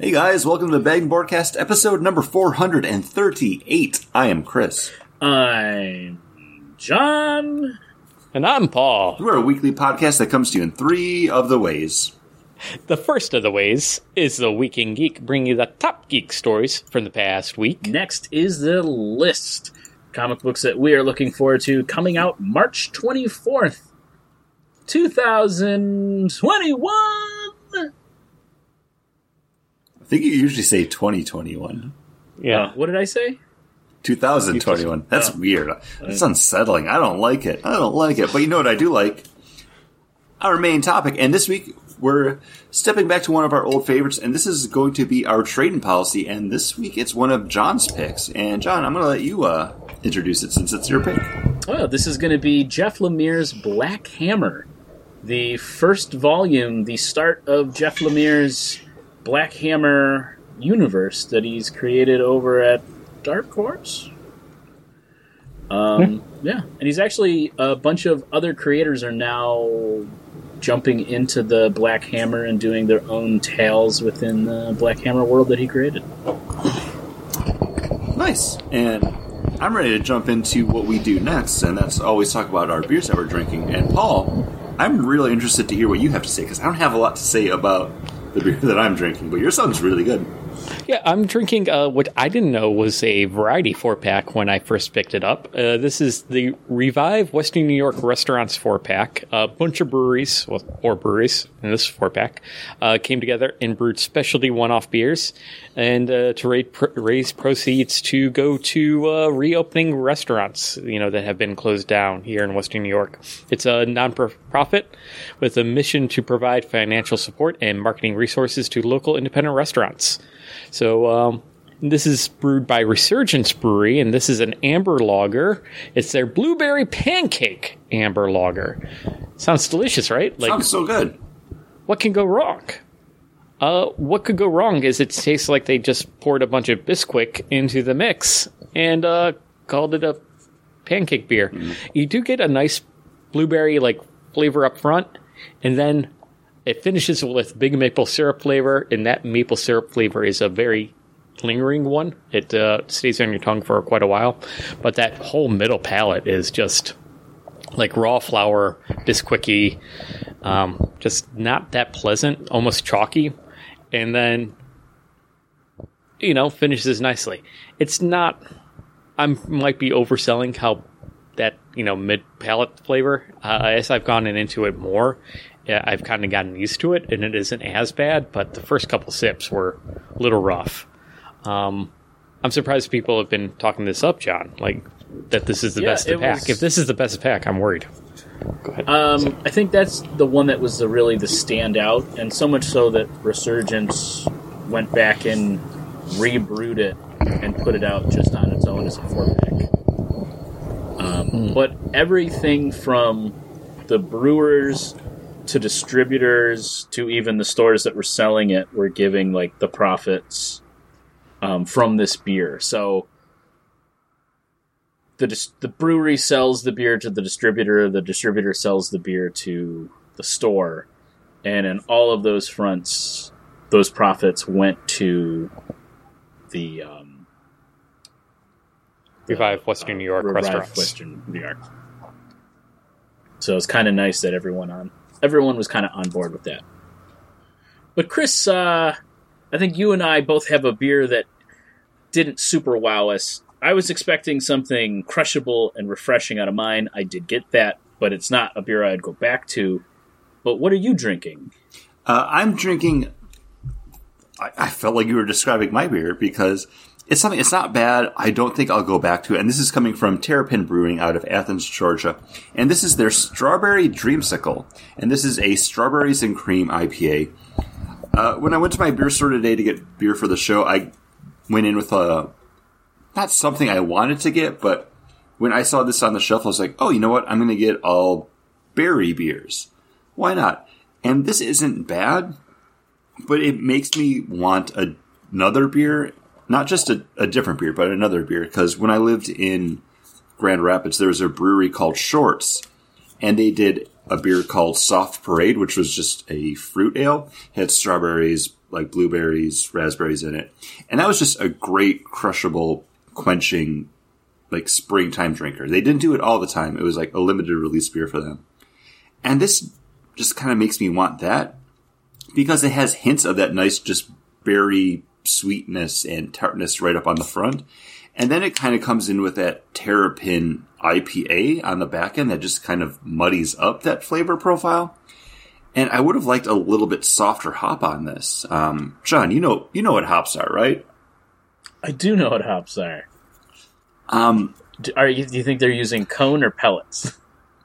Hey guys, welcome to the Bag Broadcast episode number 438. I am Chris. I'm John. And I'm Paul. We're a weekly podcast that comes to you in three of the ways. The first of the ways is the Week in Geek, bringing you the top geek stories from the past week. Next is the list. Comic books that we are looking forward to coming out March 24th, 2021. I think you usually say 2021. Yeah. Uh, what did I say? 2021. That's Oh. weird. That's unsettling. I don't like it. I don't like it. But you know what I do like? Our main topic. And this week, we're stepping back to one of our old favorites, and this is going to be our trading policy. And this week, it's one of John's picks. And John, I'm going to let you uh, introduce it since it's your pick. Oh, this is going to be Jeff Lemire's Black Hammer, the first volume, the start of Jeff Lemire's Black Hammer universe that he's created over at Dark Horse. Um, yeah, and he's actually a bunch of other creators are now jumping into the Black Hammer and doing their own tales within the Black Hammer world that he created. Nice. And I'm ready to jump into what we do next, and that's always talk about our beers that we're drinking. And Paul, I'm really interested to hear what you have to say because I don't have a lot to say about the beer that I'm drinking, but your sounds really good. Yeah, I'm drinking uh, what I didn't know was a variety four pack when I first picked it up. Uh, this is the Revive Western New York Restaurants four pack. A bunch of breweries, well, or breweries in this four pack, uh, came together and brewed specialty one off beers and uh, to ra- pr- raise proceeds to go to uh, reopening restaurants, you know, that have been closed down here in Western New York. It's a non profit with a mission to provide financial support and marketing resources to local independent restaurants. So um, this is brewed by Resurgence Brewery, and this is an amber lager. It's their blueberry pancake amber lager. Sounds delicious, right? Like, Sounds so good. what can go wrong? Uh, what could go wrong is it tastes like they just poured a bunch of Bisquick into the mix and uh, called it a pancake beer. You do get a nice blueberry like flavor up front, and then it finishes with big maple syrup flavor, and that maple syrup flavor is a very lingering one. It uh, stays on your tongue for quite a while, but that whole middle palate is just like raw flour, Bisquicky, um, just not that pleasant, almost chalky, and then you know finishes nicely. It's not. I might be overselling how that you know mid palate flavor. Uh, as I've gone into it more, yeah, I've kind of gotten used to it, and it isn't as bad. But the first couple sips were a little rough. Um, I'm surprised people have been talking this up, John. Like that this is the Yeah, best pack. was- If this is the best pack, I'm worried. Go ahead. Um, I think that's the one that was the, really the standout, and so much so that Resurgence went back and rebrewed it and put it out just on its own as a four pack. Um, But everything from the brewers to distributors to even the stores that were selling it were giving like the profits um, from this beer. So the dis- the brewery sells the beer to the distributor, the distributor sells the beer to the store, and in all of those fronts, those profits went to the um, Revive Western New York Revive restaurants. Western New York. So it's kind of nice that everyone on everyone was kind of on board with that. But Chris, uh, I think you and I both have a beer that didn't super wow us. I was expecting something crushable and refreshing out of mine. I did get that, but it's not a beer I'd go back to. But what are you drinking? Uh, I'm drinking. I, I felt like you were describing my beer because it's something. It's not bad. I don't think I'll go back to it. And this is coming from Terrapin Brewing out of Athens, Georgia. And this is their Strawberry Dreamsicle. And this is a strawberries and cream IPA. Uh, when I went to my beer store today to get beer for the show, I went in with a not something I wanted to get, but when I saw this on the shelf, I was like, oh, you know what? I'm going to get all berry beers. Why not? And this isn't bad, but it makes me want a, another beer, not just a, a different beer, but another beer. Because when I lived in Grand Rapids, there was a brewery called Short's, and they did a beer called Soft Parade, which was just a fruit ale. Had strawberries, like blueberries, raspberries in it, and that was just a great crushable, quenching, like springtime drinker. They didn't do it all the time. It was like a limited release beer for them, and this just kind of makes me want that because it has hints of that nice, just berry sweetness and tartness right up on the front. And then it kind of comes in with that Terrapin IPA on the back end that just kind of muddies up that flavor profile. And I would have liked a little bit softer hop on this. Um, John, you know, you know what hops are, right? I do know what hops are. Um, Do, are you, do you think they're using cone or pellets?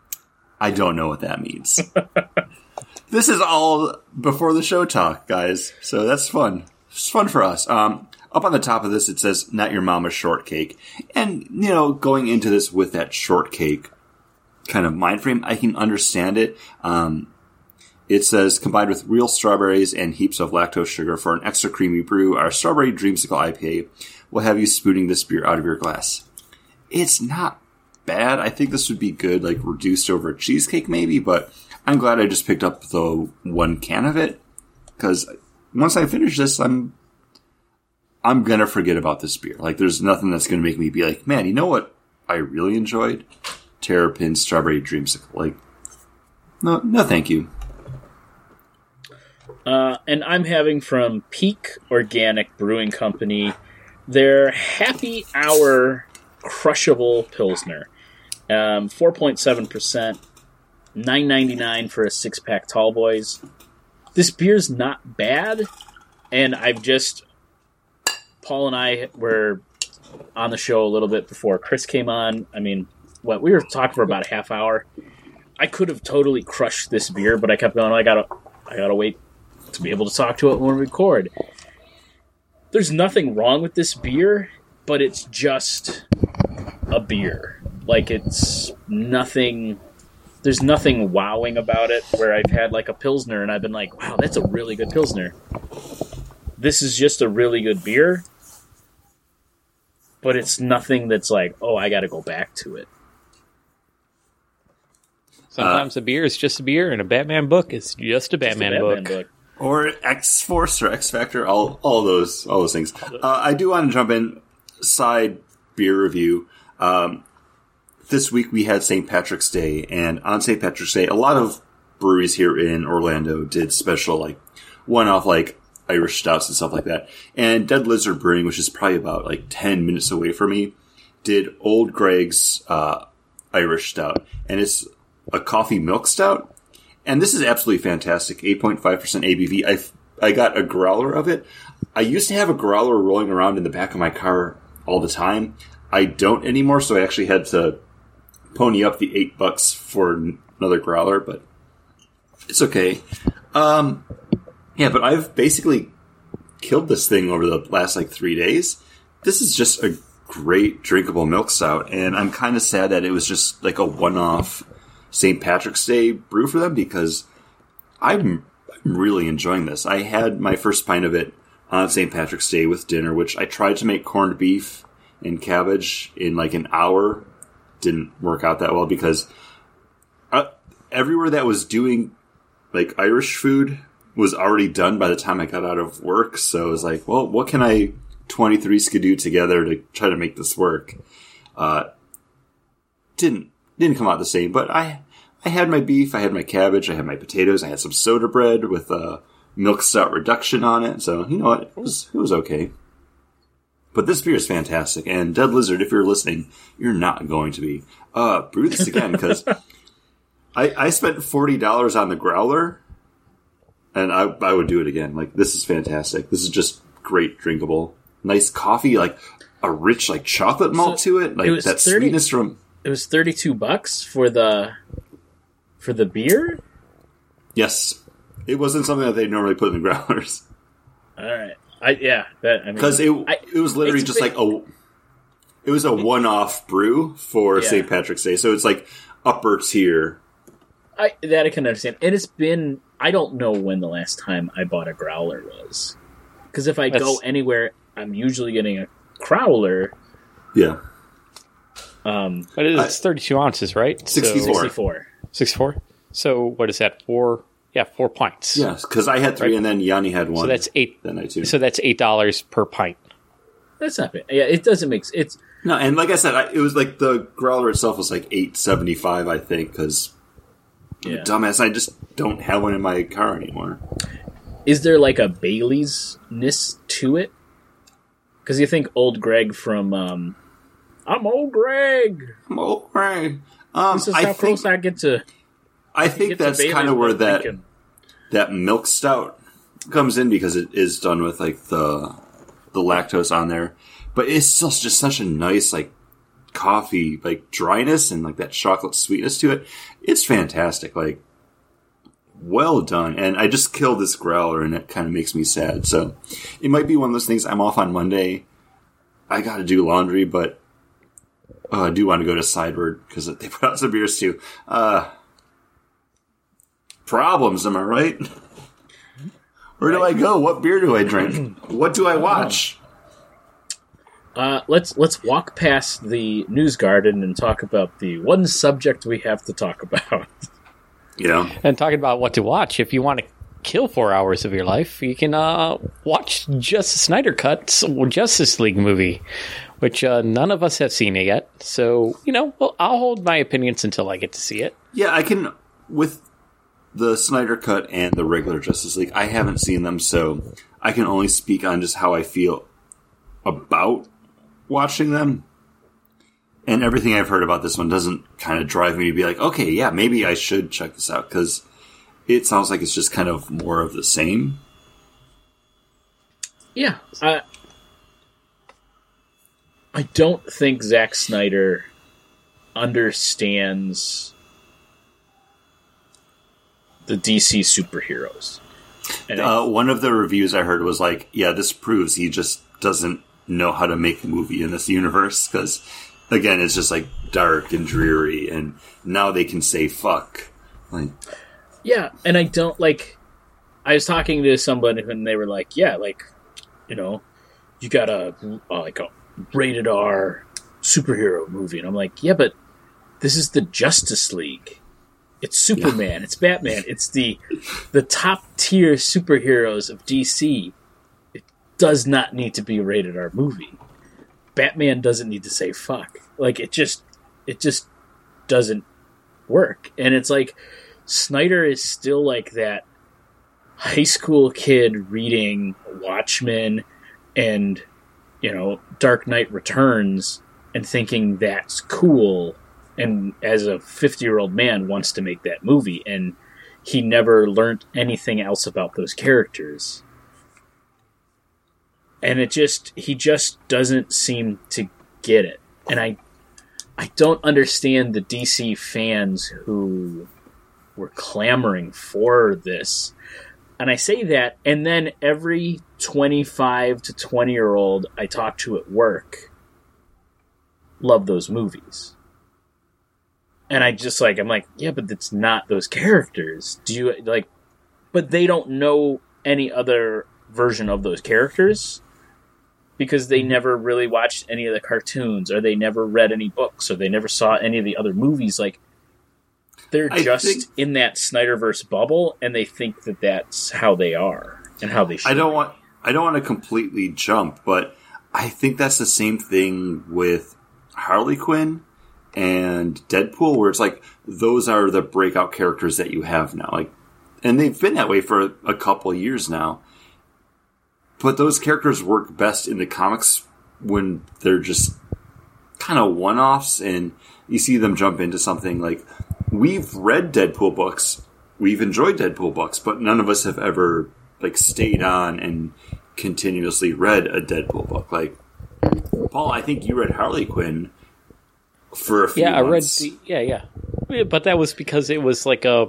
I don't know what that means. this is all before the show talk, guys. So that's fun. It's fun for us. Um, up on the top of this, it says "Not Your Mama's Shortcake," and you know, going into this with that shortcake kind of mind frame, I can understand it. Um, it says combined with real strawberries and heaps of lactose sugar for an extra creamy brew, our strawberry dreamsicle IPA will have you spooning this beer out of your glass. It's not bad. I think this would be good, like reduced over cheesecake maybe, but I'm glad I just picked up the one can of it because once I finish this, I'm I'm gonna forget about this beer. Like, there's nothing that's gonna make me be like, man, you know what? I really enjoyed Terrapin Strawberry Dreamsicle. Like, no, no, thank you. Uh, and I'm having from Peak Organic Brewing Company their Happy Hour Crushable Pilsner. Um, 4.7%, 9.99 for a six pack Tall Boys. This beer's not bad, and I've just. Paul and I were on the show a little bit before Chris came on. I mean, what we were talking for about a half hour. I could have totally crushed this beer, but I kept going. Oh, I gotta, I gotta wait to be able to talk to it when we record. There's nothing wrong with this beer, but it's just a beer. Like it's nothing. There's nothing wowing about it. Where I've had like a pilsner and I've been like, "Wow, that's a really good pilsner." This is just a really good beer, but it's nothing that's like, "Oh, I got to go back to it." Sometimes a beer is just a beer, and a Batman book is just a Batman, It's a book. Book. Or X Force or X Factor, all all those all those things. Uh, I do want to jump in side beer review. Um, this week we had St. Patrick's Day, and on St. Patrick's Day, a lot of breweries here in Orlando did special like one off like Irish stouts and stuff like that. And Dead Lizard Brewing, which is probably about like ten minutes away from me, did Old Greg's uh, Irish stout, and it's a coffee milk stout. And this is absolutely fantastic. 8.5% ABV. I, I got a growler of it. I used to have a growler rolling around in the back of my car all the time. I don't anymore, so I actually had to pony up the eight bucks for another growler, but it's okay. Um, yeah, but I've basically killed this thing over the last like three days. This is just a great drinkable milk stout, and I'm kind of sad that it was just like a one-off St. Patrick's Day brew for them because I'm, I'm really enjoying this. I had my first pint of it on St. Patrick's Day with dinner, which I tried to make corned beef and cabbage in like an hour. Didn't work out that well because uh, everywhere that was doing like Irish food was already done by the time I got out of work. So I was like, well, what can I 23 skidoo together to try to make this work? Uh, didn't didn't come out the same, but I I had my beef, I had my cabbage, I had my potatoes, I had some soda bread with a milk stout reduction on it. So you know what, it was it was okay. But this beer is fantastic, and Dead Lizard, if you're listening, you're not going to be. Uh, brew this again because I I spent forty dollars on the growler, and I I would do it again. Like this is fantastic. This is just great drinkable, nice coffee, like a rich like chocolate malt So to it, like it that 30 sweetness from. It was thirty-two bucks for the for the beer. Yes, it wasn't something that they normally put in the growlers All right, I yeah, that I mean, because it I- it was literally just been- like a. It was a one-off brew for Yeah. St. Patrick's Day, so it's like upper tier. I that I can understand. And it's been I don't know when the last time I bought a growler was. Because if I go anywhere, I'm usually getting a crowler. Yeah, Um, But it's 32 ounces, right? 64. So, 64. 64. So what is that? Four Yeah, four pints. Yes, because I had three, Right. and then Yanni had one. So that's eight. Then I too. So that's eight dollars per pint. That's not bad. Yeah, it doesn't make s- it's no, and like I said, I, it was like the growler itself was like eight seventy five, I think, because yeah. dumbass, I just don't have one in my car anymore. Is there like a Bailey's ness to it? Because you think old Greg from um, I'm old Greg. I'm okay. Um, This is I how think, close I get to. I think that's kind of where that thinking. that milk stout comes in because it is done with like the the lactose on there, but it's still just such a nice like coffee like dryness and like that chocolate sweetness to it. It's fantastic. Like well done. And I just killed this growler and it kind of makes me sad. So it might be one of those things I'm off on Monday. I got to do laundry, but uh, I do want to go to Sideward because they put out some beers too. Uh, problems, am I right? Where do I go? What beer do I drink? What do I watch? Uh, let's let's walk past the news garden and talk about the one subject we have to talk about. You know, And talking about what to watch, if you want to kill four hours of your life, you can uh, watch Justice Snyder Cut's Justice League movie, which uh, none of us have seen it yet. So you know, well, I'll hold my opinions until I get to see it. yeah, I can with the Snyder Cut and the regular Justice League. I haven't seen them, so I can only speak on just how I feel about watching them. And everything I've heard about this one doesn't kind of drive me to be like, okay, yeah, maybe I should check this out because it sounds like it's just kind of more of the same. Yeah, I I don't think Zack Snyder understands the DC superheroes. And I- Uh, one of the reviews I heard was like, "Yeah, this proves he just doesn't know how to make a movie in this universe because, again, it's just like dark and dreary, and now they can say fuck." Like, Yeah, and I don't like. I was talking to somebody and they were like, "Yeah, like, you know, you got a uh, like a rated R superhero movie," and I'm like, "Yeah, but this is the Justice League. It's Superman. It's Batman. It's the the top tier superheroes of DC. It does not need to be a rated R movie. Batman doesn't need to say fuck. Like it just it just doesn't work. And it's like Snyder is still like that high school kid reading Watchmen and you know Dark Knight Returns and thinking that's cool and as a 50 year old man wants to make that movie and he never learned anything else about those characters. And it just he just doesn't seem to get it. And i i don't understand the dc fans who were clamoring for this. And i say that and then every 25 to 20 year old i talk to at work love those movies and i just like i'm like yeah but it's not those characters. Do you like but they don't know any other version of those characters because they never really watched any of the cartoons or they never read any books or they never saw any of the other movies. Like they're I just think- in that Snyderverse bubble and they think that that's how they are and how they should I don't be. want I don't want to completely jump, but I think that's the same thing with Harley Quinn and Deadpool, where it's like those are the breakout characters that you have now, like, and they've been that way for a couple years now. But those characters work best in the comics when they're just kind of one offs, and you see them jump into something like we've read Deadpool books, we've enjoyed Deadpool books, but none of us have ever like stayed on and continuously read a Deadpool book. Like Paul, I think you read Harley Quinn for a few Yeah, I read. The, yeah, yeah, Yeah, but that was because it was like a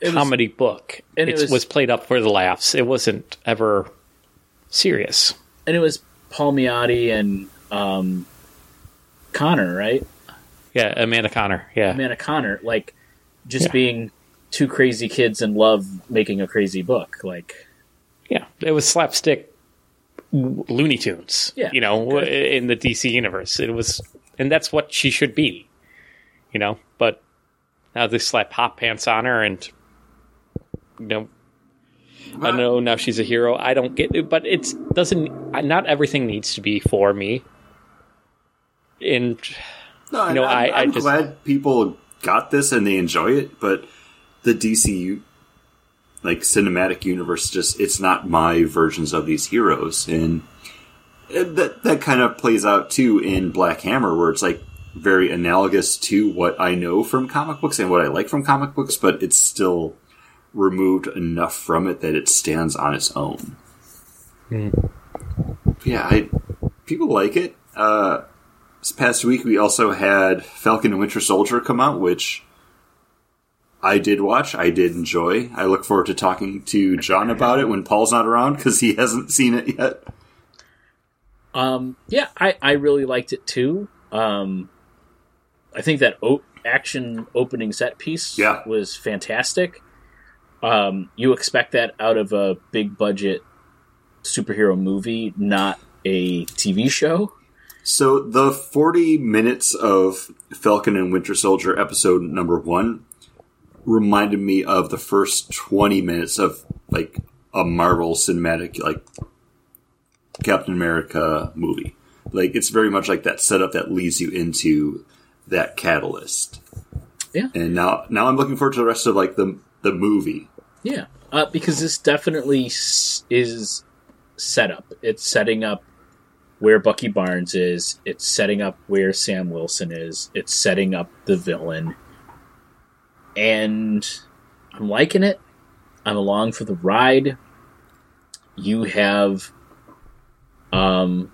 It was- comedy book. and it it was, was- played up for the laughs. It wasn't ever serious. and it was Palmiotti and um, Conner, right? Yeah, Amanda Conner. Yeah, Amanda Conner, like just Yeah. being two crazy kids in love making a crazy book. Like, yeah. It was slapstick Looney Tunes. Yeah, you know, okay. in the DC universe, it was, and that's what she should be. You know, but now they slap hot pants on her and you know, I know now she's a hero. I don't get it, but it's doesn't. Not everything needs to be for me. And No, and know, I'm, I- I I'm just- glad people got this and they enjoy it, but the DCU like cinematic universe just it's not my versions of these heroes and that that kind of plays out too in Black Hammer where it's like very analogous to what I know from comic books and what I like from comic books, but it's still removed enough from it that it stands on its own. Yeah, I, people like it. Uh, this past week we also had Falcon and Winter Soldier come out, which I did watch. I did enjoy. I look forward to talking to John about it when Paul's not around because he hasn't seen it yet. Um, yeah, I, I really liked it too. Um, I think that o- action opening set piece Yeah. was fantastic. Um, you expect that out of a big budget superhero movie, not a TV show. So the 40 minutes of Falcon and Winter Soldier episode number one reminded me of the first 20 minutes of like a Marvel cinematic, like Captain America movie. Like it's very much like that setup that leads you into that catalyst. Yeah. And now, now I'm looking forward to the rest of like the the movie. Yeah, uh, because this definitely s- is set up. It's setting up where Bucky Barnes is. It's setting up where Sam Wilson is. It's setting up the villain, and I'm liking it. I'm along for the ride. You have, um,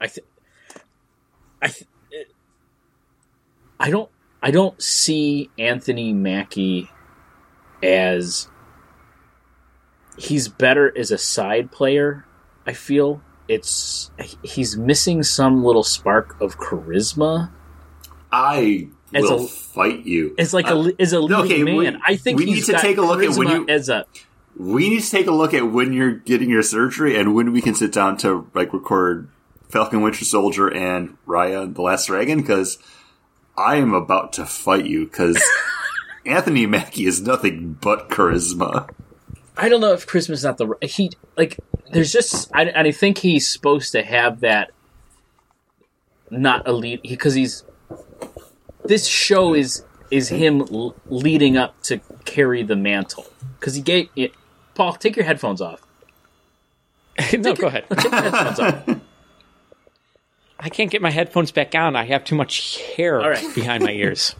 I think, I, th- I don't, I don't see Anthony Mackie as he's better as a side player. I feel it's he's missing some little spark of charisma I As will a- fight you. It's like Uh, a as a leading okay, we- man. I think we need to take a look at when you- as a We need to take a look at when you're getting your surgery and when we can sit down to like record Falcon Winter Soldier and Raya the Last Dragon because I am about to fight you because Anthony Mackie is nothing but charisma. I don't know if Christmas not the r- he like. There's just I, I think he's supposed to have that. Not elite lead because he's. This show is is him l- leading up to carry the mantle because he gave it. Paul, take your headphones off. no, go ahead. Headphones off. I can't get my headphones back on. I have too much hair All right. behind my ears.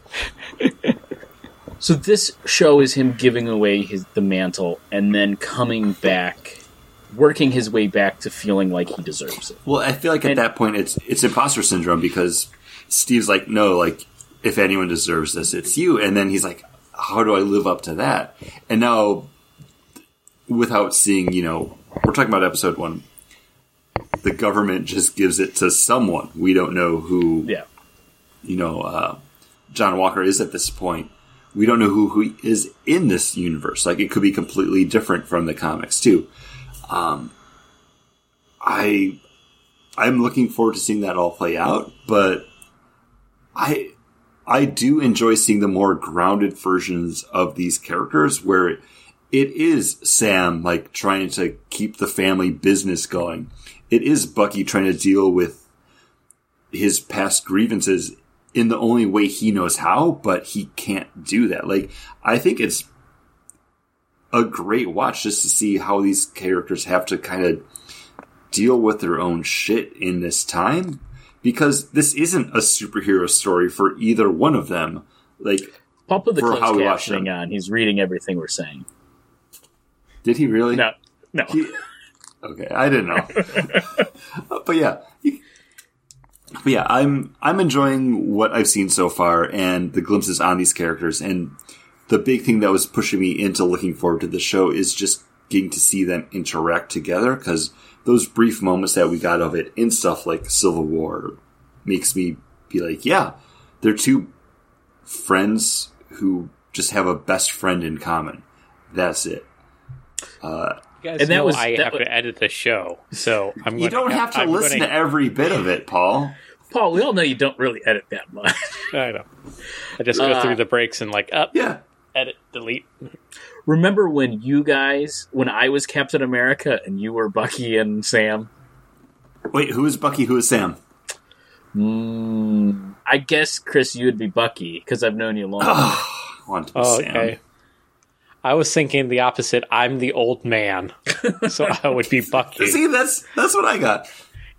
So this show is him giving away his the mantle and then coming back, working his way back to feeling like he deserves it. Well, I feel like at And- that point it's it's imposter syndrome because Steve's like, no, like if anyone deserves this, it's you. And then he's like, how do I live up to that? And now, without seeing, you know, we're talking about episode one. The government just gives it to someone. We don't know who, Yeah. you know, uh, John Walker is at this point. We don't know who, who is in this universe. Like it could be completely different from the comics too. Um, I I'm looking forward to seeing that all play out, but I I do enjoy seeing the more grounded versions of these characters where it, is Sam like trying to keep the family business going. It is Bucky trying to deal with his past grievances in the only way he knows how, but he can't do that. Like I think it's a great watch just to see how these characters have to kind of deal with their own shit in this time because this isn't a superhero story for either one of them. Like, Paul put the closed how we watch captioning on. He's reading everything we're saying. Did he really? No, no. He- okay, I didn't know. but yeah, he- but yeah, I'm I'm enjoying what I've seen so far and the glimpses on these characters. And the big thing that was pushing me into looking forward to the show is just getting to see them interact together because those brief moments that we got of it in stuff like Civil War makes me be like, yeah, they're two friends who just have a best friend in common. That's it. You guys And that know was- I that have was- to edit the show, so I'm. You gonna don't have to I'm listen gonna- to every bit of it, Paul. Paul, we all know you don't really edit that much. I know. I just go Uh, through the breaks and like, up. Yeah. Edit, delete. Remember when you guys, when I was Captain America and you were Bucky and Sam? Wait, who is Bucky? Who is Sam? Mm, I guess Chris, you would be Bucky because I've known you long. I want to be Oh, Sam. okay. I was thinking the opposite. I'm the old man, so I would be Bucky, See, that's that's what I got.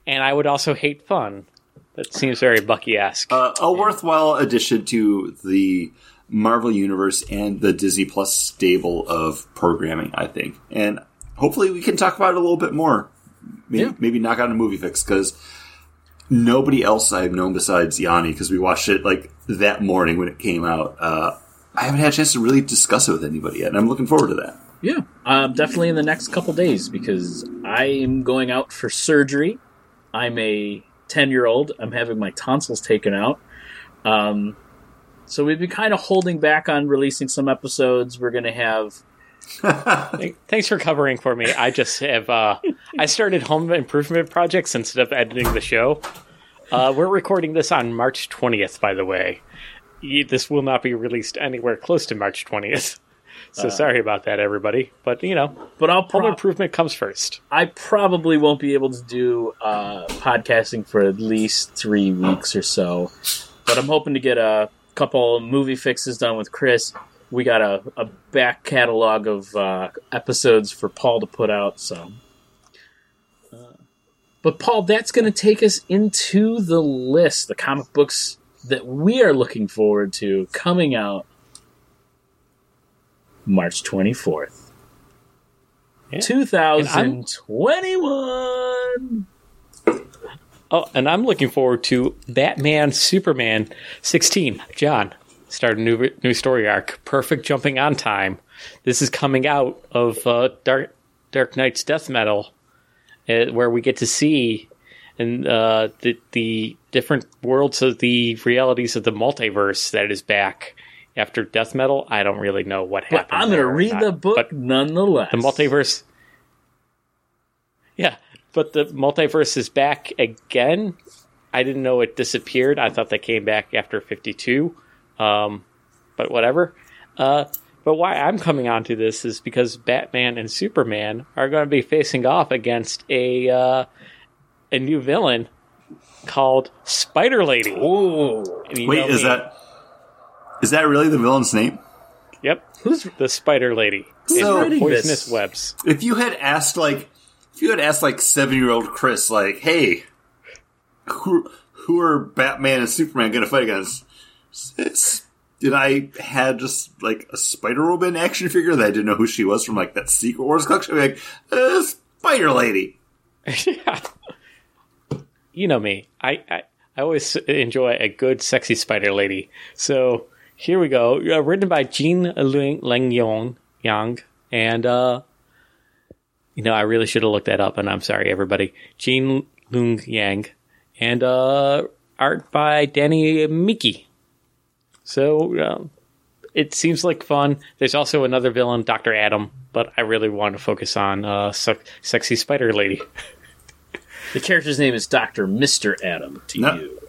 and I would also hate fun. That seems very Bucky-esque. Uh, a worthwhile addition to the Marvel universe and the Disney Plus stable of programming, I think. And hopefully, we can talk about it a little bit more. Maybe, Yeah. maybe knock out a movie fix because nobody else I've known besides Yanni, because we watched it like that morning when it came out. Uh, I haven't had a chance to really discuss it with anybody yet, and I'm looking forward to that. Yeah, um, definitely in the next couple days because I am going out for surgery. I'm a 10 year old. I'm having my tonsils taken out. Um, so we've been kind of holding back on releasing some episodes. We're going to have. Thanks for covering for me. I just have uh, I started home improvement projects instead of editing the show. Uh, we're recording this on March 20th, by the way. This will not be released anywhere close to March 20th. So sorry about that, everybody. But you know, But I'll home improvement comes first. I probably won't be able to do uh, podcasting for at least three weeks or so. But I'm hoping to get a couple movie fixes done with Chris. We got a, a back catalog of uh, episodes for Paul to put out. So, uh, but Paul, that's going to take us into the list, the comic books that we are looking forward to coming out March 24th. Yeah. 2021. Oh, and I'm looking forward to Batman Superman 16. John, start a new new story arc. Perfect jumping on time. This is coming out of uh, Dark Dark Nights Death Metal, uh, where we get to see and uh, the the different worlds of the realities of the multiverse that is back after Death Metal. I don't really know what happened. I'm going to read not, the book but nonetheless. the multiverse. Yeah, but the multiverse is back again. I didn't know it disappeared. I thought they came back after 52. Um, but whatever. Uh, but why I'm coming onto this is because Batman and Superman are going to be facing off against a uh, a new villain called Spider Lady. Oh, Wait, is me. that is that really the villain's name? Yep, who's the Spider Lady? So- poisonous this? webs. If you had asked like if you had asked like seven year old Chris, like, hey, who who are Batman and Superman gonna fight against? It's- Did I had just like a Spider Woman action figure that I didn't know who she was from like that Secret Wars collection? I'd be like, uh, Spider Lady. yeah. You know me. I, I, I always enjoy a good, sexy spider lady. So here we go. Uh, written by Gene Leng, Leng Yong, Yang. And, uh, you know, I really should have looked that up, and I'm sorry, everybody. Gene Luen Yang. And, uh, art by Danny Miki. So, um, it seems like fun. There's also another villain, Dr. Adam, but I really want to focus on, uh, se- sexy spider lady. the character's name is Doctor Mister Adam to No. you.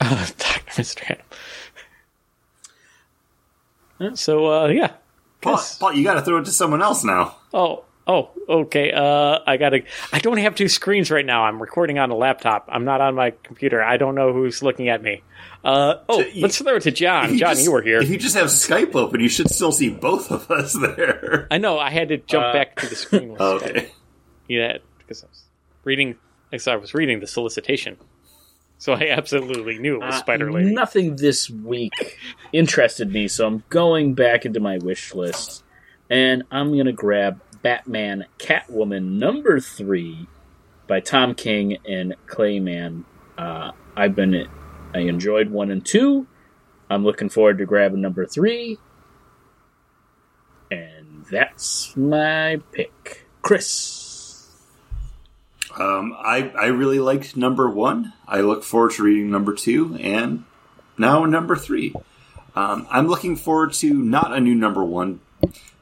Dr. Mr. Adam. So, uh, yeah. Paul, Paul, you got to throw it to someone else now. Oh, oh, okay. Uh, I gotta. I don't have two screens right now. I'm recording on a laptop. I'm not on my computer. I don't know who's looking at me. Uh, oh, you- let's throw it to John. If John, just- you were here. If you just have Skype open, you should still see both of us there. I know. I had to jump Uh, back to the screen. list. Yeah, because I was reading. Because I was reading the solicitation, so I absolutely knew it was Uh, Spider Lady. Nothing this week interested me, so I'm going back into my wish list, and I'm going to grab Batman Catwoman number three by Tom King and Clay Mann. Uh, I've been I enjoyed one and two. I'm looking forward to grabbing number three, and that's my pick, Chris. Um, I I really liked number one. I look forward to reading number two, and now number three. Um, I'm looking forward to not a new number one.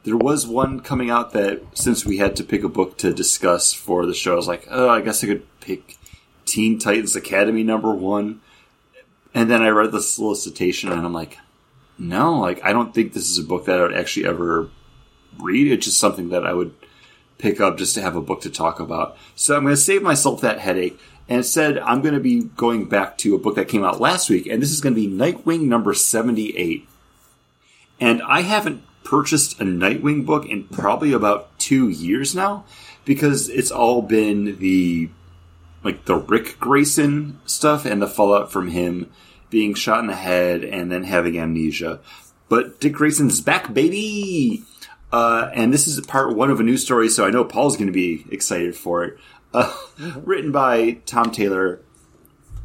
There was one coming out that since we had to pick a book to discuss for the show, I was like, oh, I guess I could pick Teen Titans Academy number one. And then I read the solicitation, and I'm like, no, like I don't think this is a book that I would actually ever read. It's just something that I would pick up just to have a book to talk about. So I'm going to save myself that headache. And instead, I'm going to be going back to a book that came out last week, and this is going to be Nightwing number 78. And I haven't purchased a Nightwing book in probably about two years now because it's all been the like the Ric Grayson stuff and the fallout from him being shot in the head and then having amnesia. But Dick Grayson's back, baby! Uh, and this is part one of a new story, so I know Paul's going to be excited for it. Uh, written by Tom Taylor,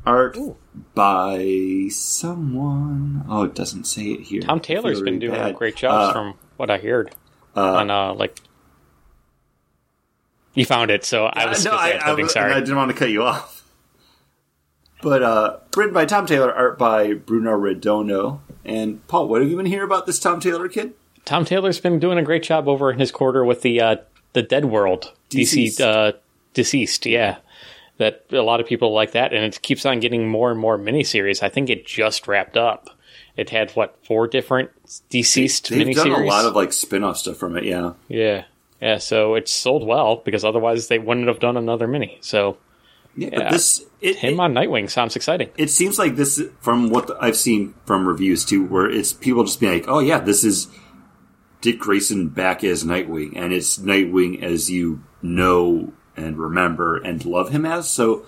art Ooh. by someone. Oh, it doesn't say it here. Tom Taylor's been doing bad. great jobs Uh, from what I heard on uh like. You found it, so I was Uh, gonna I, something. I, sorry. I didn't want to cut you off. But uh, written by Tom Taylor, art by Bruno Redondo. And Paul, what have you been hearing about this Tom Taylor kid? Tom Taylor's been doing a great job over in his quarter with the uh, the Dead World DCeased. DC uh, deceased. Yeah, that a lot of people like that, and it keeps on getting more and more miniseries. I think it just wrapped up. It had what four different DCeased They've miniseries. done a lot of like spin-off stuff from it. Yeah, yeah, yeah. So it's sold well because otherwise they wouldn't have done another mini. So yeah. Yeah. But this it, him it, on Nightwing sounds exciting. it seems like this from what I've seen from reviews too, where it's people just being like, "Oh yeah, this is Dick Grayson back as Nightwing, and it's Nightwing as you know and remember and love him as." So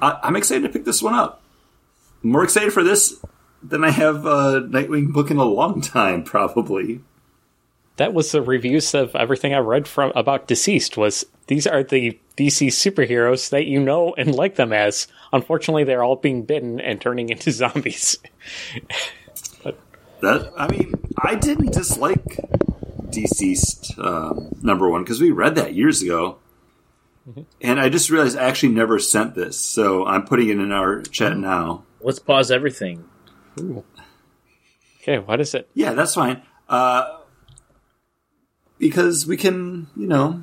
I, I'm excited to pick this one up. more excited for this than I have a Nightwing book in a long time, probably. that was the reviews of everything I read from about DCeased was these are the DC superheroes that you know and like them as. Unfortunately, they're all being bitten and turning into zombies. That I mean, I didn't dislike DCeased um, number one because we read that years ago, and I just realized I actually never sent this, so I'm putting it in our chat now. Let's pause everything. Okay, what is it? Yeah, that's fine. Uh, because we can, you know,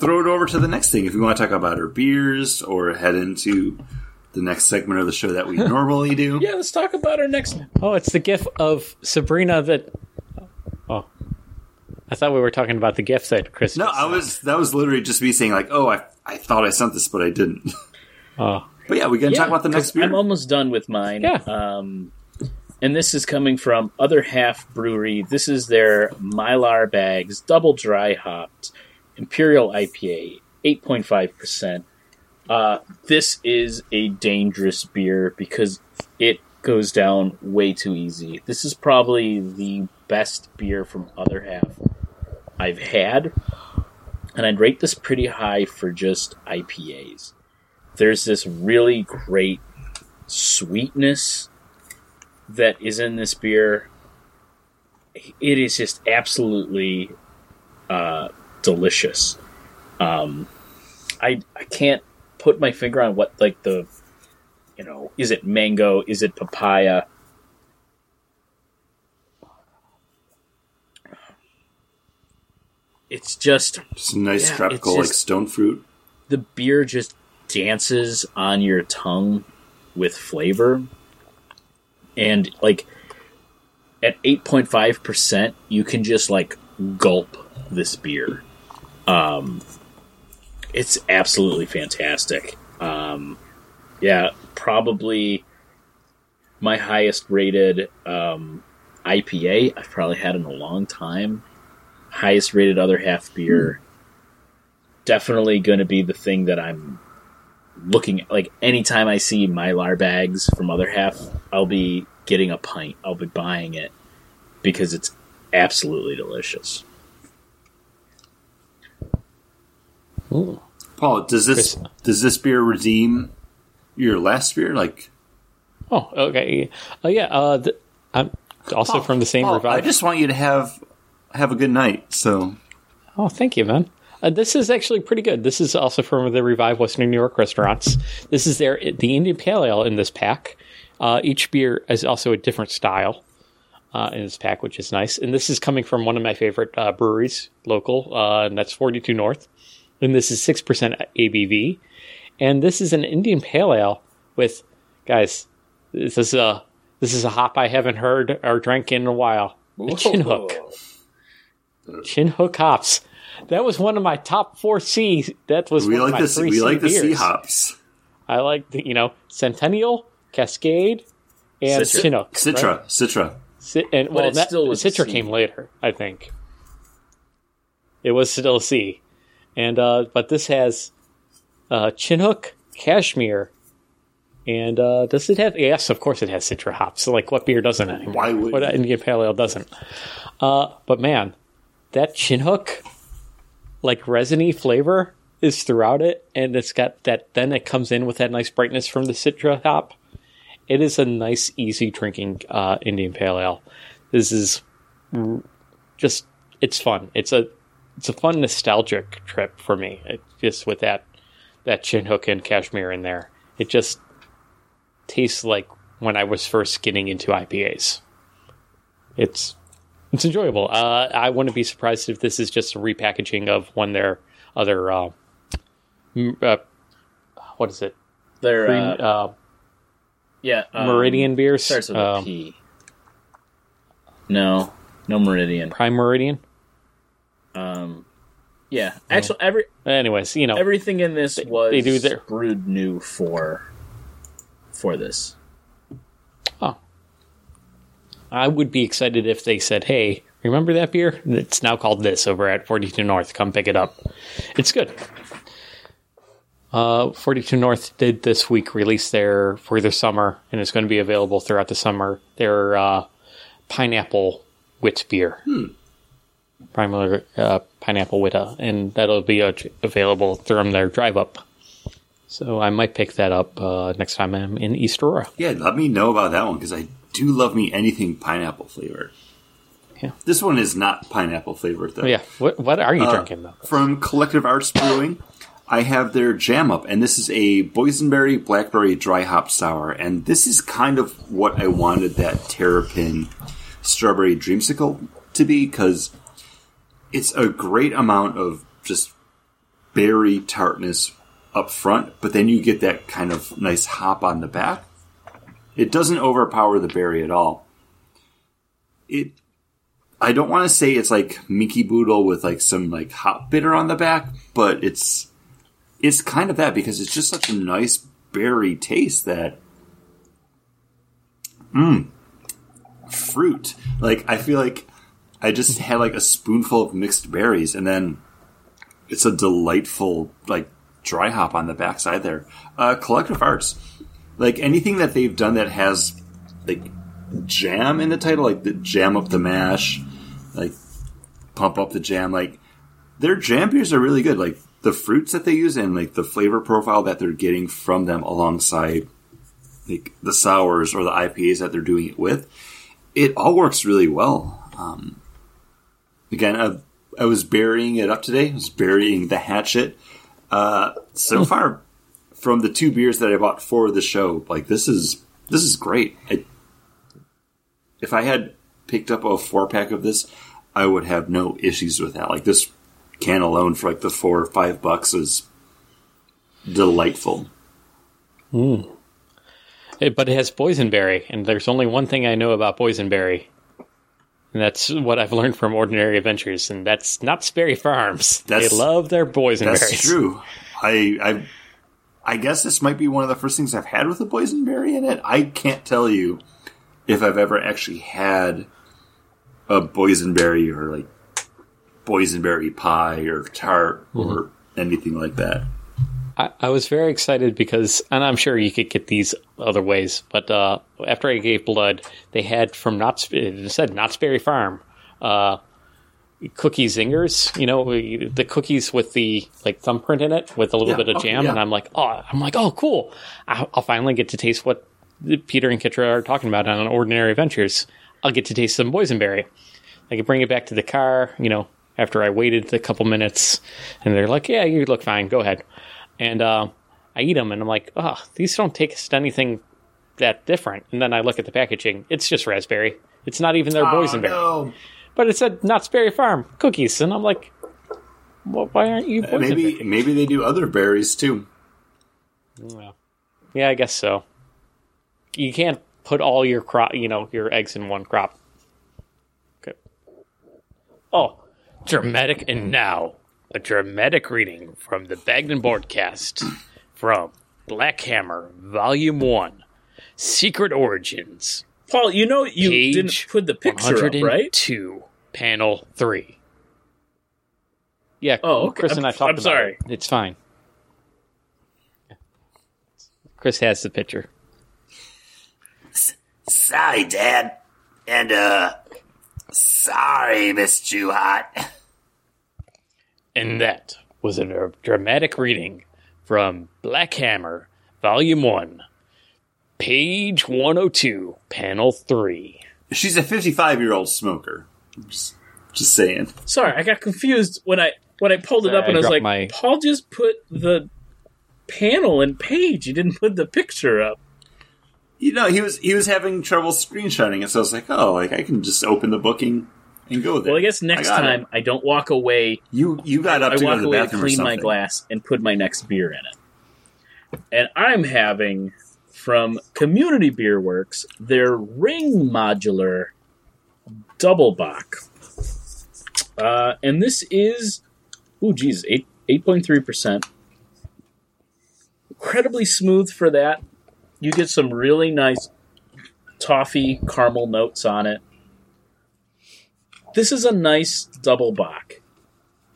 throw it over to the next thing if we want to talk about our beers or head into the next segment of the show that we normally do. Yeah, let's talk about our next. Oh, it's the gif of Sabrina that. Oh, I thought we were talking about the gif that Chris. No, I was that was literally just me saying like, oh, I I thought I sent this, but I didn't. Oh, But yeah, we can Yeah, talk about the next beer. I'm almost done with mine. Yeah. Um, and this is coming from Other Half Brewery. This is their Mylar Bags Double Dry Hopped Imperial IPA, 8.5%. Uh, this is a dangerous beer because it goes down way too easy. This is probably the best beer from Other Half I've had. And I'd rate this pretty high for just IPAs there's this really great sweetness that is in this beer. It is just absolutely uh, delicious. Um, I I can't put my finger on what like the you know is it mango? Is it papaya? It's just Some nice Yeah, tropical it's like stone fruit. the beer just dances on your tongue with flavor. And like at 8.5% you can just like gulp this beer. Um it's absolutely fantastic um yeah probably my highest rated um ipa i've probably had in a long time highest rated other half beer definitely going to be the thing that I'm looking at. Like anytime I see Mylar bags from other half, I'll be getting a pint. I'll be buying it because it's absolutely delicious. Ooh. Paul, does this Chris. does this beer redeem your last beer? Like oh, okay. Oh, yeah. Uh, th- I'm also Paul, from the same Paul, revive. I just want you to have have a good night. So Oh, thank you, man. Uh, this is actually pretty good. This is also from the Revive Western New York restaurants. This is their the Indian Pale Ale in this pack. Uh, each beer is also a different style uh, in this pack, which is nice. And this is coming from one of my favorite uh, breweries, local, uh, and that's 42 North. And this is 6% ABV. And this is an Indian Pale Ale with, guys, this is a This is a hop I haven't heard or drank in a while. The Chinook. Chinook hops. That was one of my top four C. That was We one of like my the three we C like the sea hops. I like the you know Centennial, Cascade, and Citra? Chinook. Citra, right? Citra. Ci- and well, that, still Citra C. came later, I think. It was still a C, and uh, but this has uh, Chinook, Cashmere, and uh, does it have? Yes, of course it has Citra hops. So, like, what beer doesn't anymore? Why would what? Indian Pale Ale doesn't? Uh, but man, that Chinook, like resiny flavor, is throughout it, and it's got that. Then it comes in with that nice brightness from the Citra hop. It is a nice, easy drinking uh, Indian Pale Ale. This is just it's fun. It's a it's a fun nostalgic trip for me. It, just with that that Chinook and Cashmere in there, it just tastes like when I was first getting into IPAs. It's it's enjoyable. Uh, I wouldn't be surprised if this is just a repackaging of one of their other uh, uh, what is it? They're uh, uh, yeah um, Meridian beers. starts with Um, a P. No, no Meridian. Prime Meridian. Um, yeah, actually, every Anyways, you know, everything in this was they do their- brewed new for for this. Oh, I would be excited if they said, "Hey, remember that beer? It's now called this over at 42 North. Come pick it up. It's good." Uh, 42 North did this week release their for their summer, and it's going to be available throughout the summer. Their uh, pineapple wit beer, primarily uh, pineapple witta, and that'll be uh, available from their drive up. So I might pick that up uh, next time I'm in East Aurora. Yeah, let me know about that one because I do love me anything pineapple flavored. Yeah. This one is not pineapple flavored though. Yeah, what what are you Uh, drinking though? From Collective Arts Brewing, I have their Jam Up, and this is a boysenberry blackberry dry hop sour, and this is kind of what I wanted that Terrapin strawberry dreamsicle to be because it's a great amount of just berry tartness up front, but then you get that kind of nice hop on the back. It doesn't overpower the berry at all. It I don't want to say it's like Mickey Boodle with like some like hop bitter on the back, but it's it's kind of that because it's just such a nice berry taste that mmm fruit. Like I feel like I just had like a spoonful of mixed berries and then it's a delightful like dry hop on the backside there. Uh collective arts. Like anything that they've done that has like jam in the title, like the jam up the mash, like pump up the jam. Like their jam beers are really good. Like the fruits that they use and like the flavor profile that they're getting from them alongside like the sours or the IPAs that they're doing it with, it all works really well. Um, again, I, I was burying it up today. I was burying the hatchet. Uh, so far, from the two beers that I bought for the show, like this is this is great. I, if I had picked up a four pack of this, I would have no issues with that. Like this can alone for like the four or five bucks is delightful. It- but it has boysenberry, and there's only one thing I know about boysenberry, and that's what I've learned from Ordinary Adventures, and that's Knott's Berry Farms. That's- they love their boysenberries. That's true. I I I guess this might be one of the first things I've had with a boysenberry in it. I can't tell you if I've ever actually had a boysenberry or like boysenberry pie or tart mm-hmm. or anything like that. I, I was very excited because, and I'm sure you could get these other ways, but uh, after I gave blood, they had from Knott's, it said Knott's Berry Farm, uh, cookie zingers. You know, the cookies with the like thumbprint in it with a little Yeah. bit of Oh, jam, yeah. and I'm like, oh, I'm like, oh, cool. I'll, I'll finally get to taste what Peter and Kitra are talking about on Ordinary Adventures. I'll get to taste some boysenberry. I could bring it back to the car, you know, after I waited a couple minutes, and they're like, "Yeah, you look fine. Go ahead." And uh, I eat them, and I'm like, "Oh, these don't taste anything that different." And then I look at the packaging; it's just raspberry. It's not even their boysenberry, Oh, no. but it said Knott's Berry Farm cookies, and I'm like, well, "Why aren't you boysenberry?" Maybe maybe they do other berries too. Well, yeah, I guess so. You can't put all your crop, you know, your eggs in one crop. Okay. Oh, dramatic, and now a dramatic reading from the Bagden Broadcast from Black Hammer, Volume One, Secret Origins, Paul, you know you Page didn't put the picture up, right? 102, Panel Three. Yeah. Oh, okay. Chris and I I'm- talked I'm about sorry. it. It's fine. Chris has the picture. Sorry, Dad. And, uh, sorry, Miss Jew Hot. And that was a dramatic reading from Black Hammer, Volume 1, page 102, panel 3. She's a 55 year old smoker. Just, just saying. Sorry, I got confused when I when I pulled it Sorry, up and I I was like, my- Paul just put the panel and page. He didn't put the picture up. You know, he was he was having trouble screenshotting it, so I was like, oh, like I can just open the booking and go there. Well, I guess next it. time I don't walk away. you you got up I to go walk to away to clean my glass and put my next beer in it. And I'm having from Community Beer Works their Ring Modular Double Bock. Uh, and this is, oh geez, eight eight point three percent. Incredibly smooth for that. You get some really nice toffee caramel notes on it. This is a nice double bock.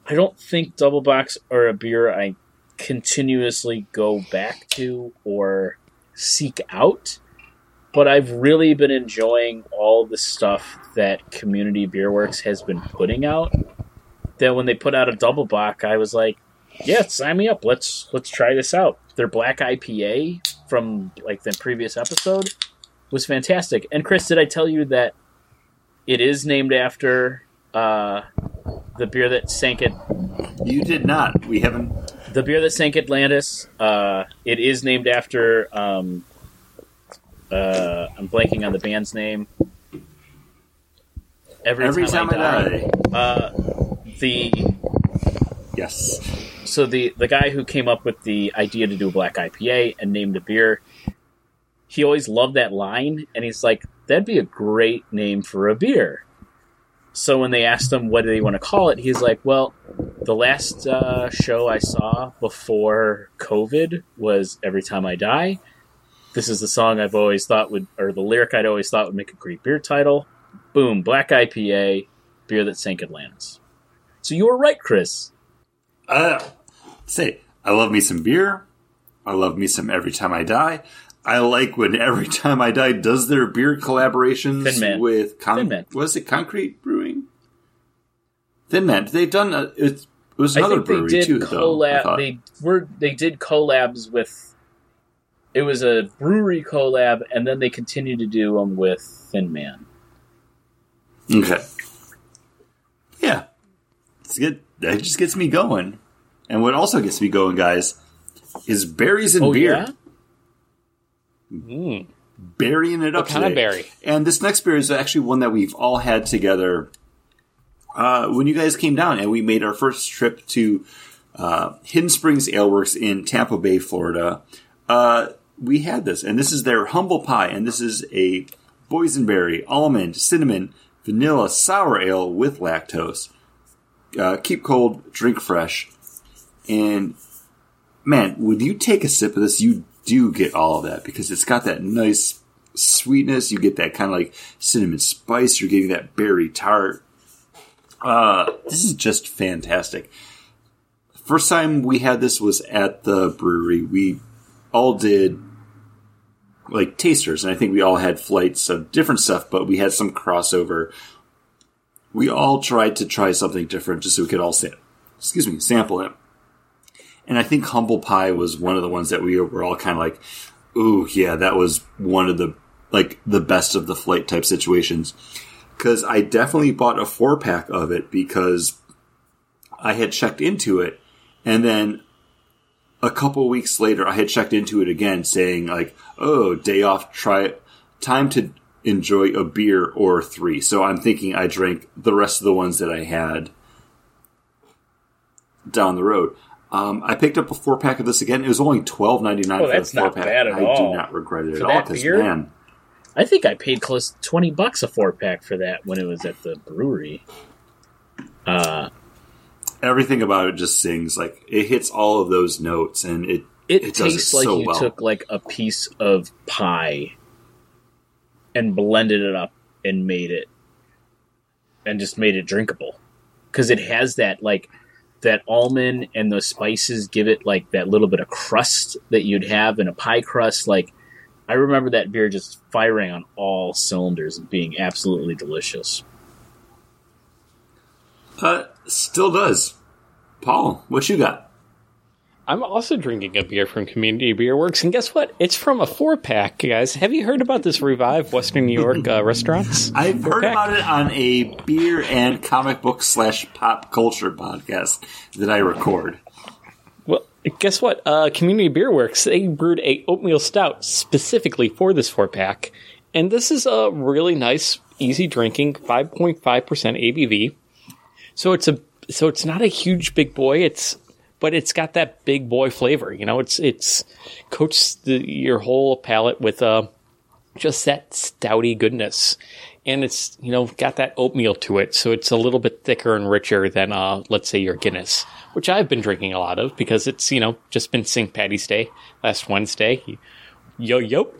I don't think double bocks are a beer I continuously go back to or seek out, but I've really been enjoying all the stuff that Community Beer Works has been putting out. That when they put out a double bock, I was like, "Yeah, sign me up. Let's let's try this out." Their black IPA from like the previous episode was fantastic. And Chris, did I tell you that it is named after uh, the beer that sank it. You did not. We haven't. the beer that sank Atlantis. Uh, it is named after. Um, uh, I'm blanking on the band's name. Every, Every time, time I I die. Uh, the Yes. so the the guy who came up with the idea to do a black IPA and named a beer, he always loved that line, and he's like, "That'd be a great name for a beer." So when they asked him what do they want to call it, he's like, "Well, the last uh, show I saw before COVID was Every Time I Die. This is the song I've always thought would, or the lyric I'd always thought would make a great beer title. Boom, black IPA, beer that sank Atlantis. So you were right, Chris. Uh, say, I love me some beer. I love me some Every Time I Die. I like when Every Time I Die does their beer collaborations with Con- was it Concrete Brewing? Thin Man. They've done a, it, it was I another think they brewery did too, though. I collab. thought. They were they did collabs with. It was a brewery collab, and then they continued to do them with Thin Man. Okay. Yeah. It's good. That just gets me going. And what also gets me going, guys, is berries and Oh beer. yeah, Mm. Burying it up What kind of berry? And this next beer is actually one that we've all had together uh, when you guys came down and we made our first trip to uh, Hidden Springs Aleworks in Tampa Bay, Florida. Uh, we had this, and this is their humble pie, and this is a boysenberry, almond, cinnamon, vanilla sour ale with lactose. Uh, keep cold, drink fresh, and man, when you take a sip of this, you do get all of that because it's got that nice sweetness. You get that kind of like cinnamon spice. You're getting that berry tart. Uh, this is just fantastic. First time we had this was at the brewery. We all did like tasters, and I think we all had flights of different stuff, but we had some crossover. We all tried to try something different just so we could all sa- excuse me, sample it. And I think humble pie was one of the ones that we were all kind of like, "Ooh, yeah, that was one of the like the best of the flight type situations." Because I definitely bought a four pack of it because I had checked into it, and then a couple weeks later, I had checked into it again, saying like, "Oh, day off, try it. time to enjoy a beer or three. So I'm thinking I drank the rest of the ones that I had down the road. Um, I picked up a four pack of this again. It was only twelve ninety nine Oh, for that's the four pack. bad at I all. do not regret it For at all because beer? man, I think I paid close to twenty bucks a four pack for that when it was at the brewery. Uh, Everything about it just sings like it hits all of those notes, and it it, It does it tastes like so you well. took like a piece of pie and blended it up and made it and just made it drinkable because it has that like that almond and those spices give it like that little bit of crust that you'd have in a pie crust like i remember that beer just firing on all cylinders and being absolutely delicious uh, still does. Paul, what you got? I'm also drinking a beer from Community Beer Works, and guess what? It's from a four pack, guys. Have you heard about this Revive Western New York uh, restaurants? I've heard Four-pack? about it on a beer and comic book slash pop culture podcast that I record. Well, guess what? Uh, Community Beer Works they brewed a oatmeal stout specifically for this four pack, and this is a really nice, easy drinking, five point five percent ABV. So it's a so it's not a huge big boy. It's but it's got that big boy flavor. You know, it's it's coats the, your whole palate with uh, just that stouty goodness. And it's you know got that oatmeal to it, so it's a little bit thicker and richer than uh, let's say your Guinness, which I've been drinking a lot of because it's you know just been St. Patty's Day last Wednesday. Yo yo,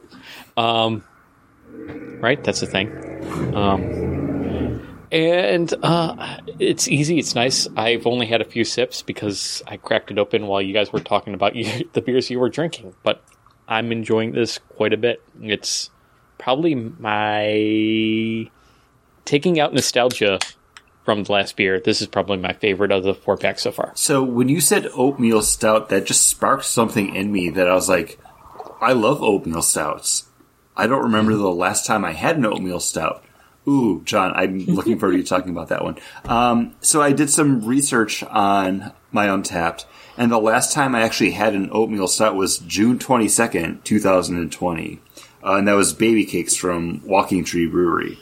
um, right? That's the thing. Um, and uh, it's easy. It's nice. I've only had a few sips because I cracked it open while you guys were talking about you, the beers you were drinking. But I'm enjoying this quite a bit. It's probably my taking out nostalgia from the last beer. This is probably my favorite of the four pack so far. So when you said oatmeal stout, that just sparked something in me that I was like, I love oatmeal stouts. I don't remember the last time I had an oatmeal stout. Ooh, John, I'm looking forward to you talking about that one. Um, so I did some research on my Untappd, and the last time I actually had an oatmeal stout was June 22nd, 2020. Uh, and that was Baby Cakes from Walking Tree Brewery.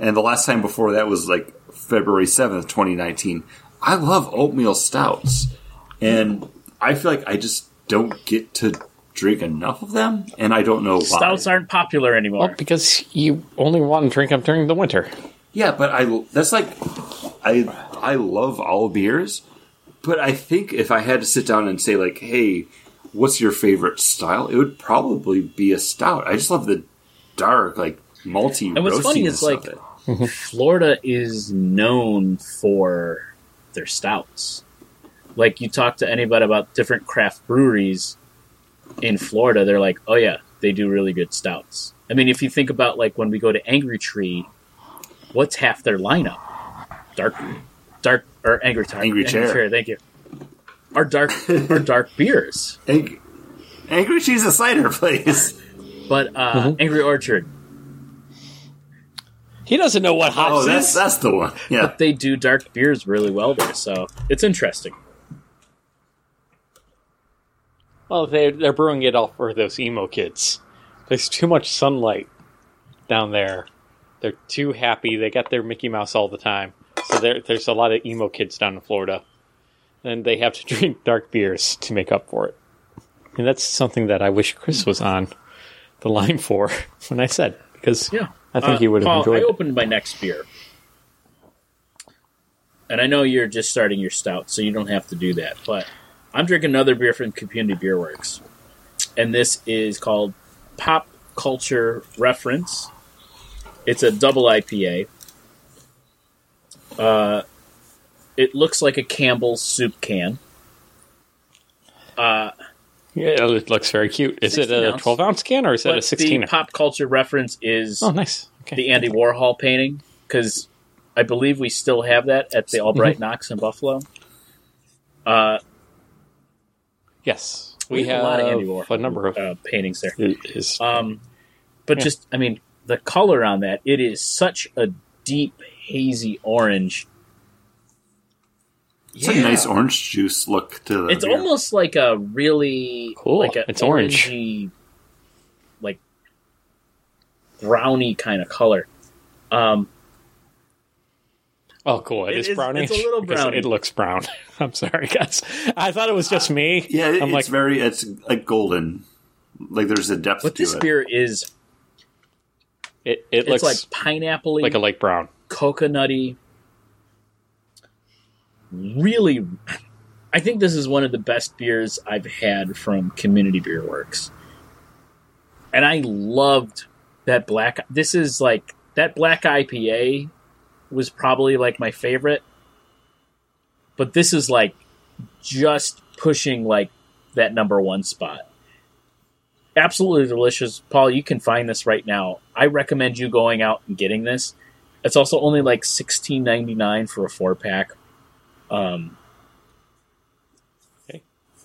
And the last time before that was like February 7th, 2019. I love oatmeal stouts. And I feel like I just don't get to drink enough of them, and I don't know why. stouts aren't popular anymore Well, because you only want to drink them during the winter. Yeah, but I that's like I I love all beers, but I think if I had to sit down and say like, "Hey, what's your favorite style?" It would probably be a stout. I just love the dark, like malty. And what's funny is, like, it. Mm-hmm. Florida is known for their stouts. Like you talk to anybody about different craft breweries in Florida, they're like, "Oh yeah, they do really good stouts." I mean, if you think about like when we go to Angry Tree, what's half their lineup? Dark, dark or Angry Tar- Angry Chair. Thank you. Our dark, our dark beers, Ang- Angry Cheese a cider place. but uh, Angry Orchard, He doesn't know what hops Oh, that's is. that's the one. Yeah, but they do dark beers really well there, so it's interesting. Well, they're, they're brewing it all for those emo kids. There's too much sunlight down there. They're too happy. They got their Mickey Mouse all the time. So there, there's a lot of emo kids down in Florida. And they have to drink dark beers to make up for it. And that's something that I wish Chris was on the line for when I said, because Yeah. I think Uh, he would have Paul, enjoyed I it. opened my next beer. And I know you're just starting your stout, so you don't have to do that. But I'm drinking another beer from Community Beer Works. And this is called Pop Culture Reference. It's a double IPA. Uh, it looks like a Campbell's soup can. Uh, Yeah, it looks very cute. Is it a ounce. 12 ounce can or is that a 16 the pop culture reference is Oh, nice. Okay. the Andy Warhol painting because I believe we still have that at the Mm-hmm. Albright Knox in Buffalo. Uh, yes. we, We have, have a lot of Andy Warhol a number of. uh, paintings there. It is Um, but Yeah. just, I mean, the color on that it is such a deep hazy orange. it's a nice orange juice look to the. It's beer. almost like a really Cool. Like a It's orange. orangey, like browny kind of color. Um, Oh, cool! It it is, is- brownish. it's a little Because browny. It looks brown. I'm sorry, guys. I thought it was just uh, me. yeah. It, I'm it's like, very. It's like golden. Like there's a depth But to this it. beer is It it It's looks like like, pineapple like a light brown. coconutty. Really, I think this is one of the best beers I've had from Community Beer Works. And I loved that black. This is like that black IPA was probably like my favorite. But this is like just pushing like that number one spot. Absolutely delicious. Paul, you can find this right now. I recommend you going out and getting this. It's also only like sixteen ninety nine for a four pack. Um,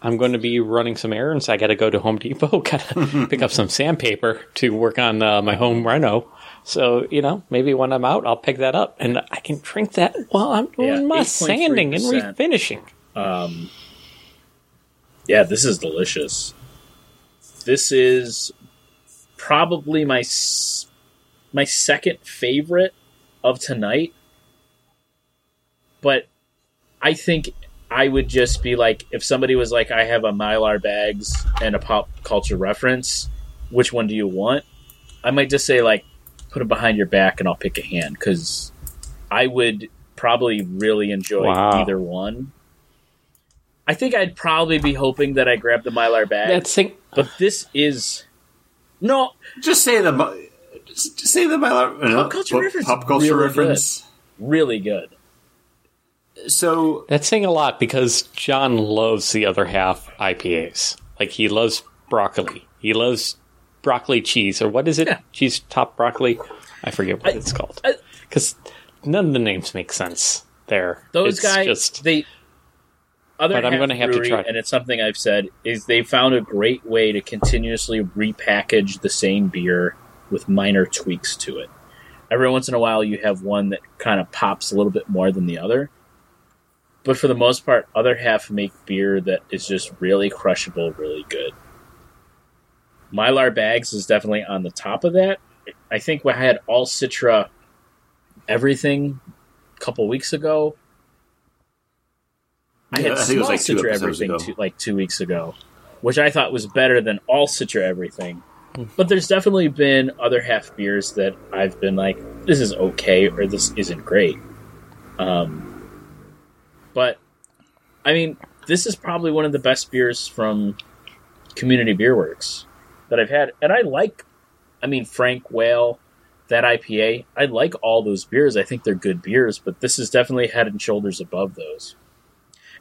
I'm going to be running some errands. I got to go to Home Depot. Got to pick up some sandpaper to work on uh, my home reno. So you know, maybe when I'm out, I'll pick that up, and I can drink that while I'm doing Yeah, my sanding and refinishing. um, yeah, this is delicious. This is probably my my second favorite of tonight, but I think I would just be like, if somebody was like, I have a Mylar bags and a pop culture reference, which one do you want? I might just say like, put it behind your back and I'll pick a hand because I would probably really enjoy Wow. either one. I think I'd probably be hoping that I grab the Mylar bag, That thing, but this is no. Just say the mo- just, just say the uh, pop culture reference Pop culture really reference. Really good. So that's saying a lot because John loves the other half IPAs. Like he loves broccoli. He loves broccoli cheese, or what is it? Yeah. Cheese top broccoli. I forget what I- it's called because none of the names make sense. There, Those It's guys, just they. Other But I'm Half gonna have to try and it's something I've said is they found a great way to continuously repackage the same beer with minor tweaks to it. Every once in a while, you have one that kind of pops a little bit more than the other, but for the most part, other half make beer that is just really crushable, really good. Mylar Bags is definitely on the top of that. I think we had all Citra everything a couple weeks ago. I Yeah, had I think it was small like Citra everything two, like two weeks ago, which I thought was better than all Citra everything. But there's definitely been other half beers that I've been like, this is okay or this isn't great. Um, but I mean, this is probably one of the best beers from Community Beer Works that I've had, and I like. I mean, Frank Whale, that IPA. I like all those beers. I think they're good beers, but this is definitely head and shoulders above those.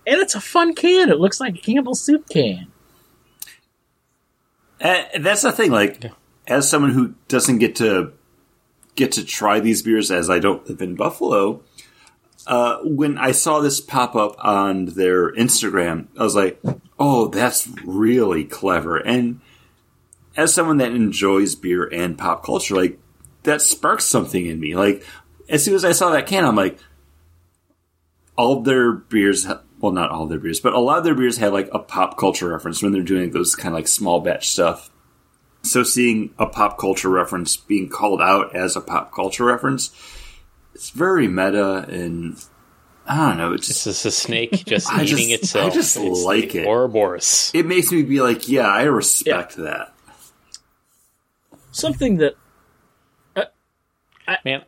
And it's a fun can. It looks like a Campbell's soup can. And that's the thing. Like, as someone who doesn't get to get to try these beers, as I don't live in Buffalo, uh, when I saw this pop up on their Instagram, I was like, "Oh, that's really clever." And as someone that enjoys beer and pop culture, like that sparks something in me. Like, as soon as I saw that can, I'm like, all their beers. Well, not all their beers, but a lot of their beers have like a pop culture reference when they're doing those kind of like small batch stuff. So seeing a pop culture reference being called out as a pop culture reference, it's very meta and I don't know. It's It's just, just a snake just I eating just- itself. I just It's like the it. Ouroboros. it makes me be like, yeah, I respect that. Something that uh, Man,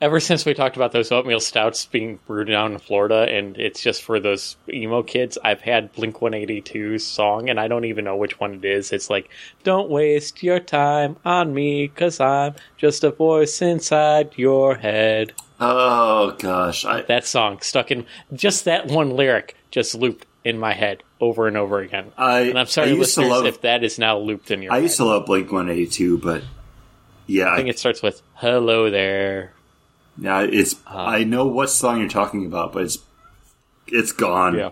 ever since we talked about those oatmeal stouts being brewed down in Florida, and it's just for those emo kids, I've had Blink 182's song, and I don't even know which one it is. It's like, Don't waste your time on me, cause I'm just a voice inside your head. Oh gosh, I, That song stuck in just that one lyric just looped in my head over and over again. I, And I'm sorry, I used to listeners, love. if that is now looped in your I head. used to love Blink One Eighty Two, but yeah, I think it starts with "Hello there." yeah, it's. Uh, I know what song you're talking about, but it's it's gone. Yeah.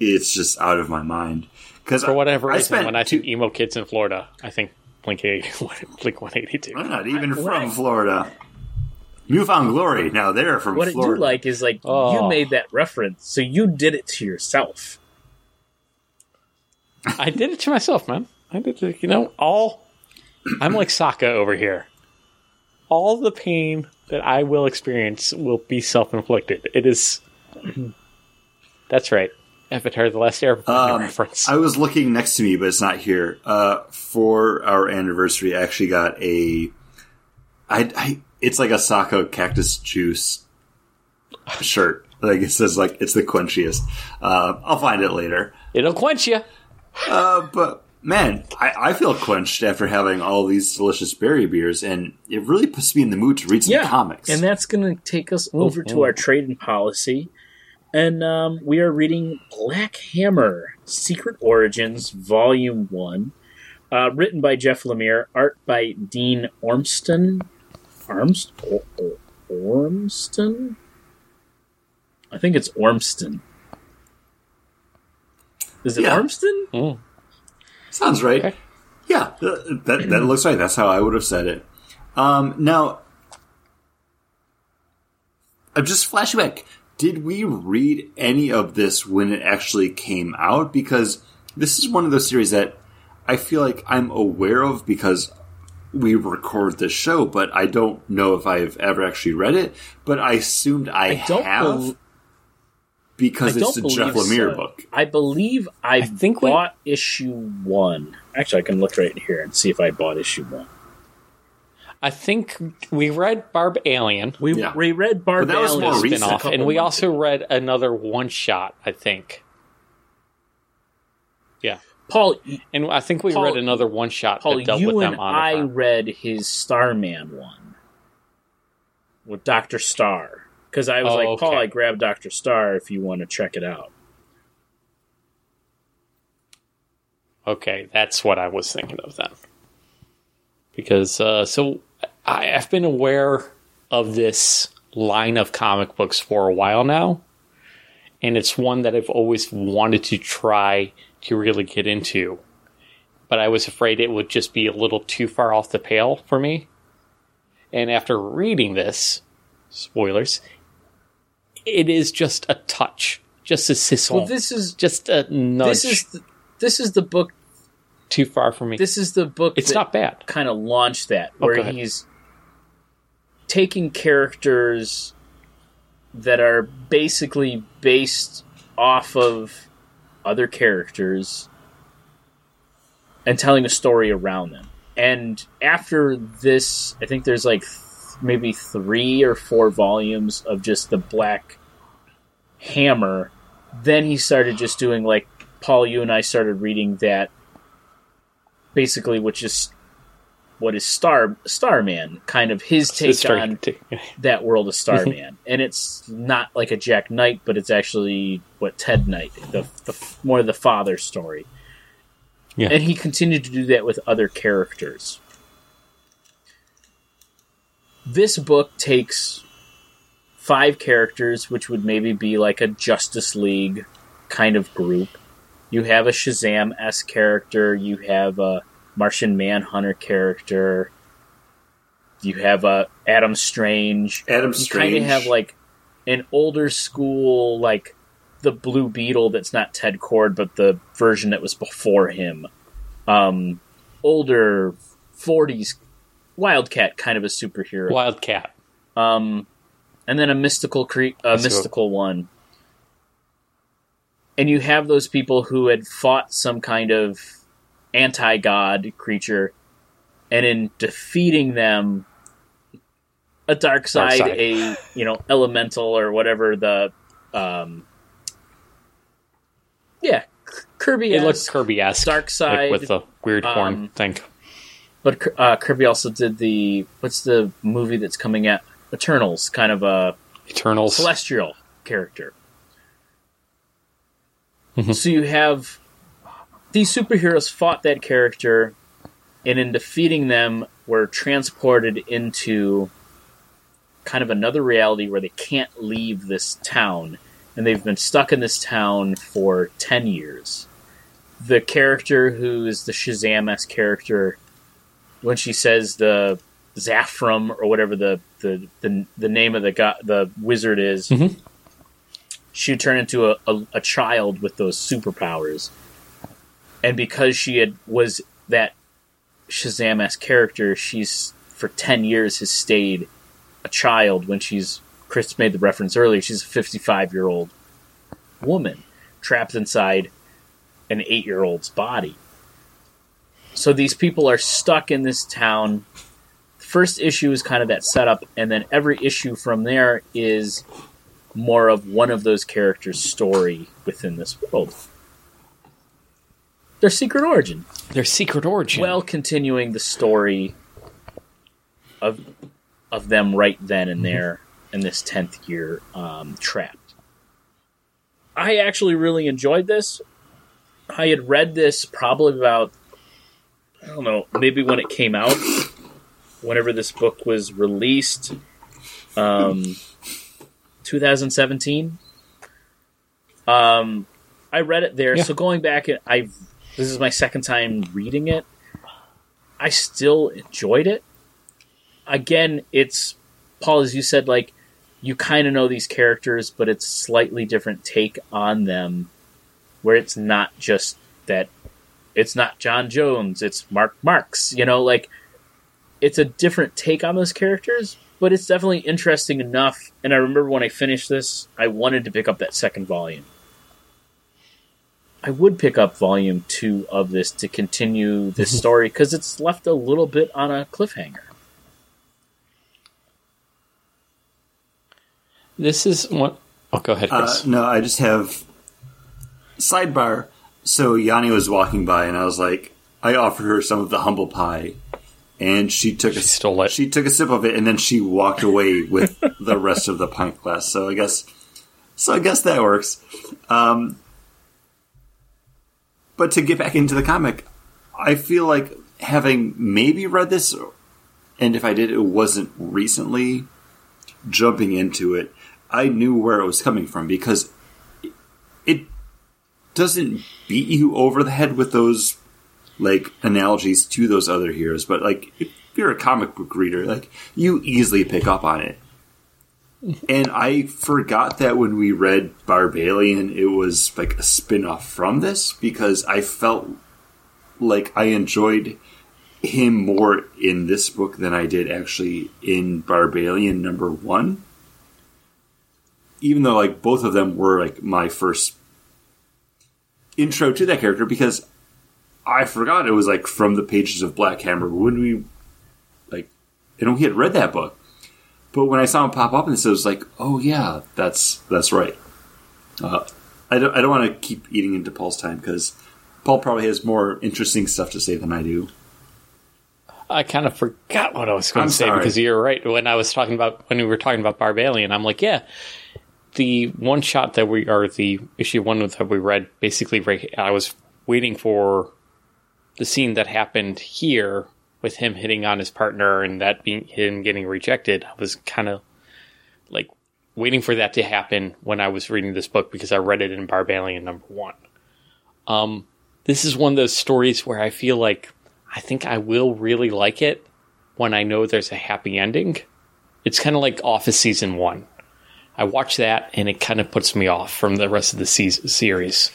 It's just out of my mind because For whatever I reason, spent when I two, think emo kids in Florida, I think Blink 80, Blink 182. I'm not even What from I- Florida. Newfound Glory. Now they're from what I do like is like Oh. you made that reference, so you did it to yourself. I did it to myself, man. I did it, you know, all. I'm like Sokka over here. All the pain that I will experience will be self inflicted. It is. That's right. Avatar The Last Airbender Um, reference. I was looking next to me, but it's not here. Uh, for our anniversary, I actually got a I, I it's like a Sokka cactus juice shirt. Like it says, like it's the quenchiest. Uh, I'll find it later. It'll quench you. Uh, but man, I, I feel quenched after having all these delicious berry beers, and it really puts me in the mood to read some yeah, comics. and that's going to take us over to our trading policy. And um, we are reading Black Hammer Secret Origins, Volume 1, uh, written by Jeff Lemire, art by Dean Ormston. Armst- Or- Or- Ormston? I think it's Ormston. Is it Yeah. Ormston? Sounds right. Okay. Yeah, that that looks right. That's how I would have said it. Um, now, I'm just flashback. Did we read any of this when it actually came out? Because this is one of those series that I feel like I'm aware of because we record this show, but I don't know if I've ever actually read it. But I assumed I, I don't have bel- because I it's don't the Jeff believe Lemire so. book. I believe I, think we- bought issue one. Actually, I can look right here and see if I bought issue one. I think we read Barbalien We, Yeah. we read Barbalien that was more recent. and we also ago. read another one shot. I think. Yeah, Paul. and I think we Paul- read another one shot Paul, that dealt you with them and on I read his Starman one with Doctor Star because I was Oh, like, Paul, okay. I grabbed Doctor Star if you want to check it out. Okay, that's what I was thinking of then. Because uh, so I, I've been aware of this line of comic books for a while now, and it's one that I've always wanted to try to really get into, but I was afraid it would just be a little too far off the pale for me. And after reading this, spoilers, it is just a touch, just a sizzle, Well, this is just a nudge this is the, this is the book. too far for me. This is the book. it's that not bad. kind of launched that Oh, where he's taking characters that are basically based off of other characters and telling a story around them. And after this, I think there's like maybe three or four volumes of just the Black Hammer. Then he started just doing like Paul, you and I started reading that basically, which is what is Star Starman, kind of his take on that world of Starman, and it's not like a Jack Knight, but it's actually what Ted Knight, the, the more the father story. Yeah. And he continued to do that with other characters. This book takes five characters, which would maybe be like a Justice League kind of group. You have a Shazam s character. You have a Martian Manhunter character. You have a Adam Strange. Adam You Strange. kind of have like an older school, like the Blue Beetle. That's not Ted Kord, but the version that was before him. Um, older '40s Wildcat, kind of a superhero Wildcat. um, and then a mystical cre- a mystical one. And you have those people who had fought some kind of anti god creature, and in defeating them, a Darkseid, side. a you know elemental or whatever the, um, yeah, Kirby. It looks Kirby esque. Darkseid, with the weird um, horn thing. But uh, Kirby also did the what's the movie that's coming out? Eternals, kind of a Eternals. celestial character. Mhm. So you have these superheroes fought that character, and in defeating them, were transported into kind of another reality where they can't leave this town, and they've been stuck in this town for ten years. The character who is the Shazam s character, when she says the Zafram or whatever the the, the, the name of the go- the wizard is, Mhm. she would turn into a, a, a child with those superpowers. And because she had was that Shazam esque character, she's for ten years has stayed a child when she's Chris made the reference earlier, she's a fifty five year old woman trapped inside an eight year old's body. So these people are stuck in this town first issue is kind of that setup, and then every issue from there is more of one of those characters' story within this world. Their secret origin, Their secret origin. well, continuing the story of of them right then and there in this tenth year um, trapped. I actually really enjoyed this. I had read this probably about I don't know, maybe when it came out, whenever this book was released, um, 2017. Um, I read it there. Yeah. So going back, I this is my second time reading it. I still enjoyed it. Again, it's Paul, as you said, like you kind of know these characters, but it's slightly different take on them, where it's not just that it's not J'onn J'onzz, it's Mark Markz. You know, like it's a different take on those characters, but it's definitely interesting enough. And I remember when I finished this, I wanted to pick up that second volume. I would pick up volume two of this to continue this story because it's left a little bit on a cliffhanger. this is what. Oh, go ahead, Uh, no, I just have sidebar. So Yanni was walking by, and I was like, I offered her some of the humble pie, and she took a She stole it. She took a sip of it, and then she walked away with the rest of the pint glass. So I guess, so I guess that works. Um, but to get back into the comic, I feel like having maybe read this, and if I did, it wasn't recently. Jumping into it, I knew where it was coming from because doesn't beat you over the head with those like analogies to those other heroes, but like if you're a comic book reader, like you easily pick up on it. And I forgot that when we read Barbalien, it was like a spin off from this because I felt like I enjoyed him more in this book than I did actually in Barbalien number one. Even though like both of them were like my first intro to that character because I forgot it was like from the pages of Black Hammer when we like you know we had read that book. But when I saw him pop up in this, it was like, oh yeah, that's that's right. Uh, I don't I don't want to keep eating into Paul's time because Paul probably has more interesting stuff to say than I do. I kind of forgot what I was going I'm to say sorry. because you're right. When I was talking about when we were talking about Barbalien, I'm like, yeah, the one shot that we are the issue one that we read basically. right- I was waiting for the scene that happened here with him hitting on his partner and that being him getting rejected. I was kind of like waiting for that to happen when I was reading this book because I read it in Barbalien number one. Um, this is one of those stories where I feel like I think I will really like it when I know there's a happy ending. It's kind of like Office season one. I watch that and it kind of puts me off from the rest of the se- series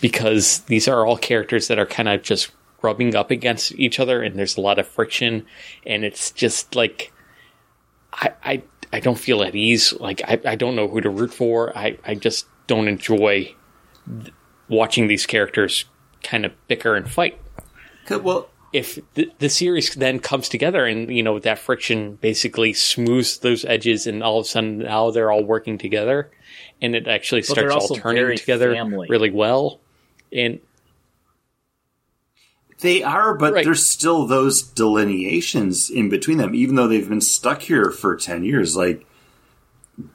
because these are all characters that are kind of just rubbing up against each other and there's a lot of friction and it's just like I I, I don't feel at ease. Like I, I don't know who to root for. I, I just don't enjoy watching these characters kind of bicker and fight Well, if the, the series then comes together and you know that friction basically smooths those edges and all of a sudden now they're all working together and it actually But starts all also turning together family. really well and They are, but Right. there's still those delineations in between them, even though they've been stuck here for 10 years. Like,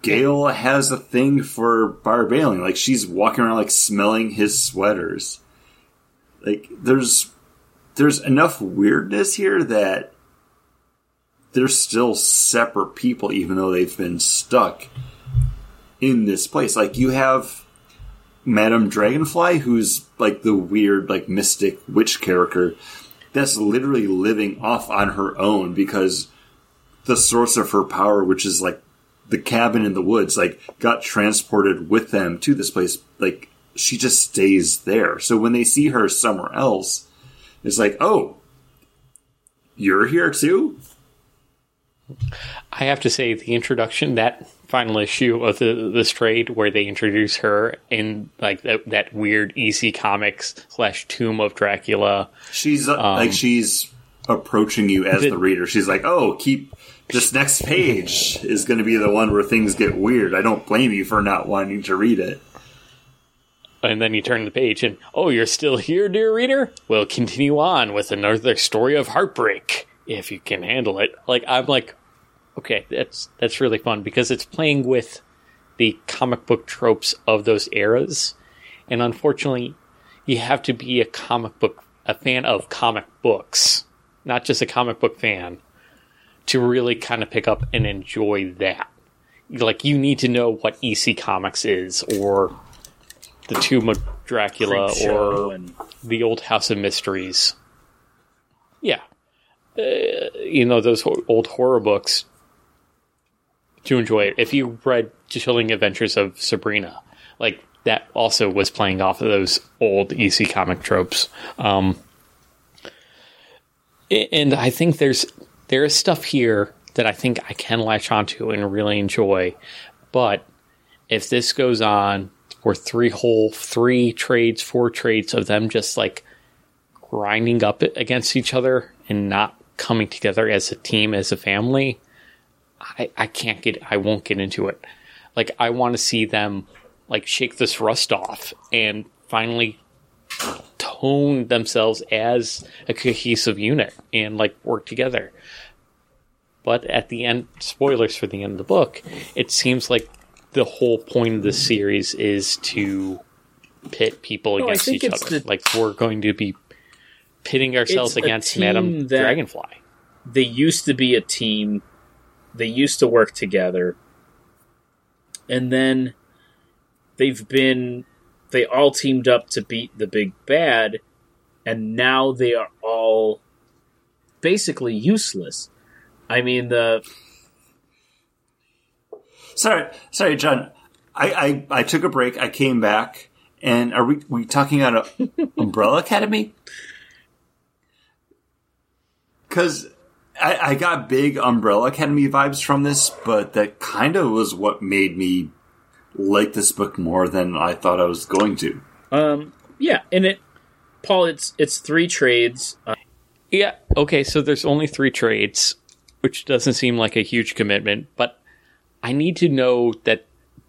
Gail has a thing for Barbalien. Like, she's walking around, like, smelling his sweaters. Like, there's, there's enough weirdness here that they're still separate people, even though they've been stuck in this place. Like, you have Madame Dragonfly, who's like the weird, like mystic witch character that's literally living off on her own because the source of her power, which is like the cabin in the woods, like got transported with them to this place. Like she just stays there. So when they see her somewhere else, it's like, oh, you're here too? I have to say the introduction that final issue of the this trade where they introduce her in like that, that weird EC Comics slash Tomb of Dracula She's uh, like she's approaching you as The- the reader. She's like, "Oh, keep this next page is going to be the one where things get weird." I don't blame you for not wanting to read it. And then you turn the page and, oh, you're still here, dear reader? We'll continue on with another story of heartbreak, if you can handle it. Like, I'm like, okay, that's, that's really fun because it's playing with the comic book tropes of those eras. And unfortunately, you have to be a comic book, a fan of comic books, not just a comic book fan, to really kind of pick up and enjoy that. Like, you need to know what EC Comics is, or the Tomb of Dracula or and the Old House of Mysteries. Yeah. Uh, you know, those ho- old horror books to enjoy it. If you read Chilling Adventures of Sabrina, like that also was playing off of those old EC comic tropes. Um, and I think there's there is stuff here that I think I can latch onto and really enjoy. But if this goes on for three whole three trades, four trades of them just like grinding up against each other and not coming together as a team, as a family, I, I can't get I won't get into it. Like I want to see them like shake this rust off and finally tone themselves as a cohesive unit and like work together. But at the end, spoilers for the end of the book, it seems like the whole point of the series is to pit people No, against each other. the- like we're going to be pitting ourselves against team Madame Dragonfly. they used to be a team. They used to work together. And then they've been they all teamed up to beat the big bad and now they are all basically useless. I mean the Sorry, sorry, John. I, I, I took a break. I came back, and are we we talking about a Umbrella Academy? Because I, I got big Umbrella Academy vibes from this, but that kind of was what made me like this book more than I thought I was going to. um yeah, and it Paul it's it's three trades. Uh, Yeah, okay, so there's only three trades, which doesn't seem like a huge commitment, but I need to know that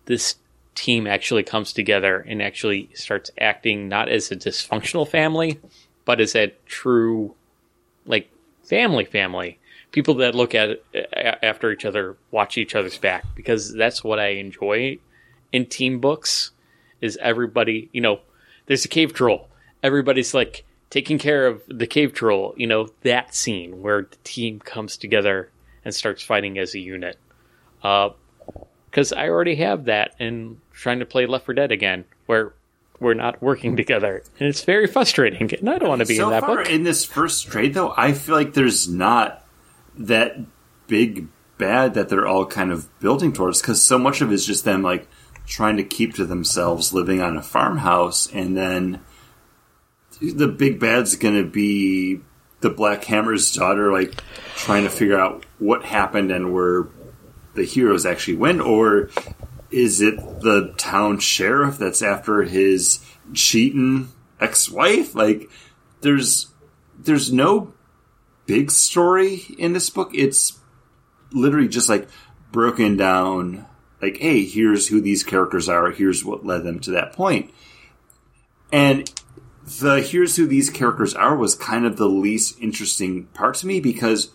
this team actually comes together and actually starts acting not as a dysfunctional family, but as a true, like, family family. People that look at after each other, watch each other's back, because that's what I enjoy in team books. Is everybody, you know, there's a cave troll. Everybody's like taking care of the cave troll. You know that scene where the team comes together and starts fighting as a unit. Uh, because I already have that in trying to play Left 4 Dead again, where we're not working together, and it's very frustrating. And I don't want to be so in that far book. in this first trade, though, I feel like there's not that big bad that they're all kind of building towards because so much of it is just them like trying to keep to themselves, living on a farmhouse, and then the big bad's going to be the Black Hammer's daughter, like trying to figure out what happened and where the heroes actually went, or is it the town sheriff that's after his cheating ex-wife? Like, there's there's no big story in this book. It's literally just like broken down. Like, hey, here's who these characters are. Here's what led them to that point. And the here's who these characters are was kind of the least interesting part to me because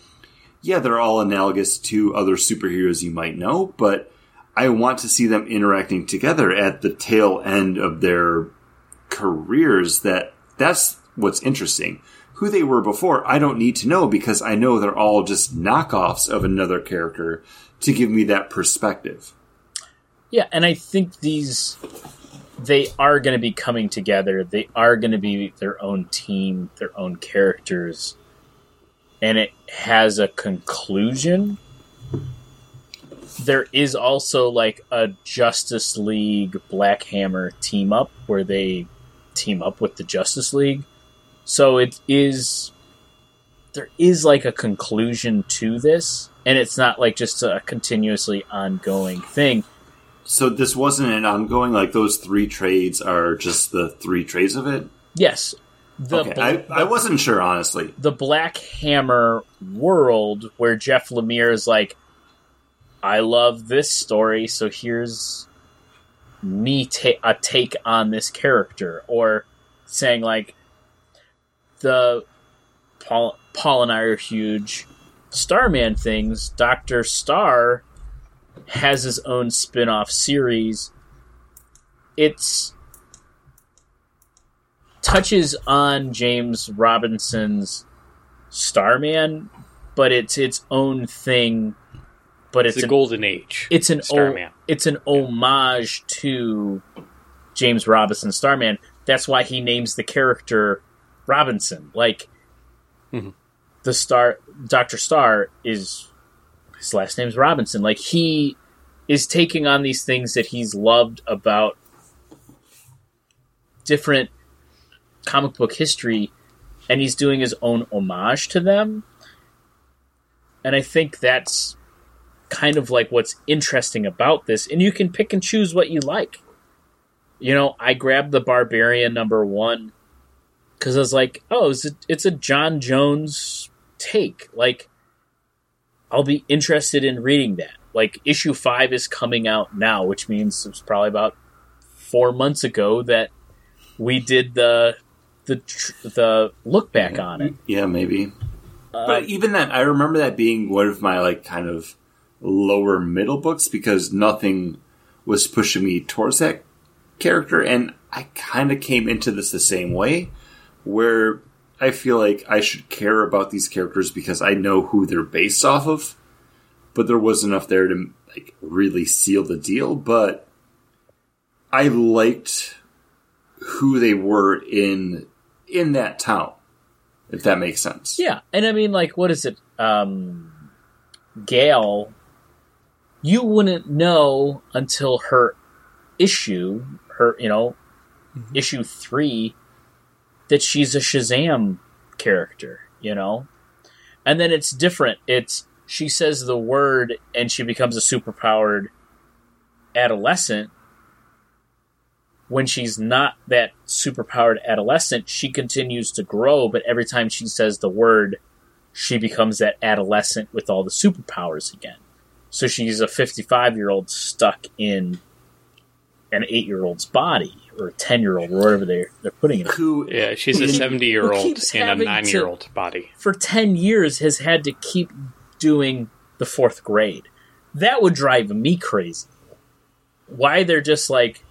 yeah, they're all analogous to other superheroes you might know, but I want to see them interacting together at the tail end of their careers that that's what's interesting. Who they were before, I don't need to know because I know they're all just knockoffs of another character to give me that perspective. Yeah, and I think these they are going to be coming together. They are going to be their own team, their own characters, and it has a conclusion. There is also like a Justice League Black Hammer team up where they team up with the Justice League. So it is there is like a conclusion to this, and it's not like just a continuously ongoing thing. So this wasn't an ongoing like those three trades are just the three trades of it. Yes. The Okay, bl- I, I wasn't sure honestly. the Black Hammer world where Jeff Lemire is like, I love this story, so here's me ta- a take on this character, or saying like, the Paul Paul and I are huge Starman things. Doctor Star has his own spin-off series. It's touches on James Robinson's Starman, but it's its own thing. But It's it's an, golden age. it's an o- Starman. it's an homage to James Robinson Starman. That's why he names the character Robinson. Like Mhm. the star Doctor Star is his last name's Robinson. Like he is taking on these things that he's loved about different comic book history and he's doing his own homage to them. And I think that's kind of like what's interesting about this. And you can pick and choose what you like. You know, I grabbed the Barbalien number one because I was like, oh, it's a, J'onn J'onzz take. Like, I'll be interested in reading that. Like, issue five is coming out now, which means it's probably about four months ago that we did the the tr- the look back on it. Yeah, maybe. Uh, But even that, I remember that being one of my like kind of lower middle books because nothing was pushing me towards that character, and I kind of came into this the same way, where I feel like I should care about these characters because I know who they're based off of, but there wasn't enough there to like really seal the deal. But I liked who they were in in that town, if that makes sense. Yeah, and I mean, like, what is it? Um, Gail, you wouldn't know until her issue, her, you know, issue three, that she's a Shazam character, you know? And then it's different. It's, she says the word and she becomes a superpowered adolescent. When she's not that superpowered adolescent, she continues to grow, but every time she says the word, she becomes that adolescent with all the superpowers again. So she's a 55 year old stuck in an 8 year old's body, or a 10 year old, or whatever they're, they're putting it. Who Yeah, she's a 70 year old in a 9 year old body. For 10 years has had to keep doing the fourth grade. That would drive me crazy. Why they're just like,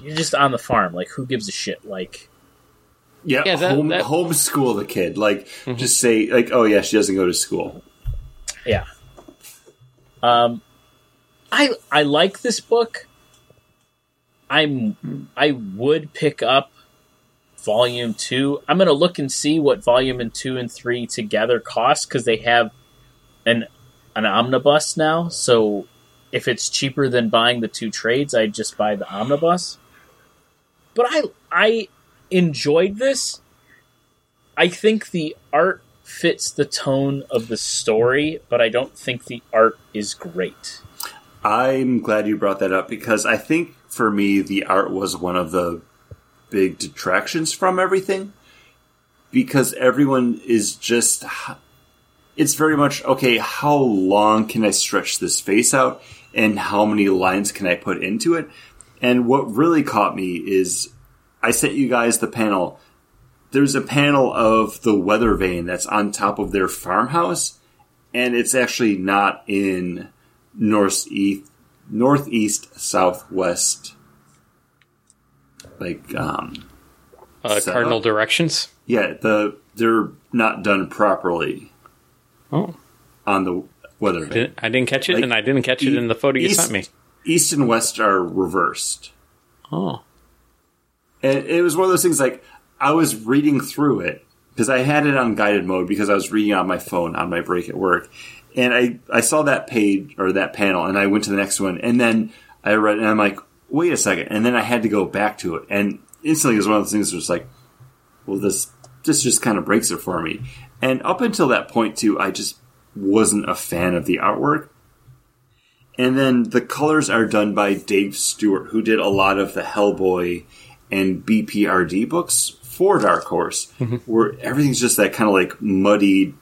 you're just on the farm. Like, who gives a shit? Like, Yeah, Yeah, that- home, that- homeschool the kid. Like, just say, like, oh yeah, she doesn't go to school. Yeah. Um, I I like this book. I'm I would pick up volume two. I'm gonna look and see what volume and two and three together cost because they have an an omnibus now. So if it's cheaper than buying the two trades, I'd just buy the omnibus. But I I enjoyed this. I think the art fits the tone of the story, but I don't think the art is great. I'm glad you brought that up because I think for me the art was one of the big detractions from everything because everyone is just it's very much okay how long can i stretch this face out and how many lines can i put into it and what really caught me is i sent you guys the panel there's a panel of the weather vane that's on top of their farmhouse and it's actually not in northeast northeast southwest like um Uh, cardinal directions. yeah the they're not done properly Oh, on the weather vane. didn't, I didn't catch it, Like, and I didn't catch it in the photo you east- sent me. East and west are reversed. Oh, and it was one of those things like i was reading through it because i had it on guided mode because i was reading on my phone on my break at work. And i i saw that page or that panel and i went to the next one and then i read and i'm like wait a second. And then i had to go back to it. And instantly it was one of those things that was like well this this just kind of breaks it for me. And up until that point too i just wasn't a fan of the artwork and then the colors are done by Dave Stewart, who did a lot of the Hellboy and BPRD books for Dark Horse, mm-hmm. where everything's just that kind of like muddy,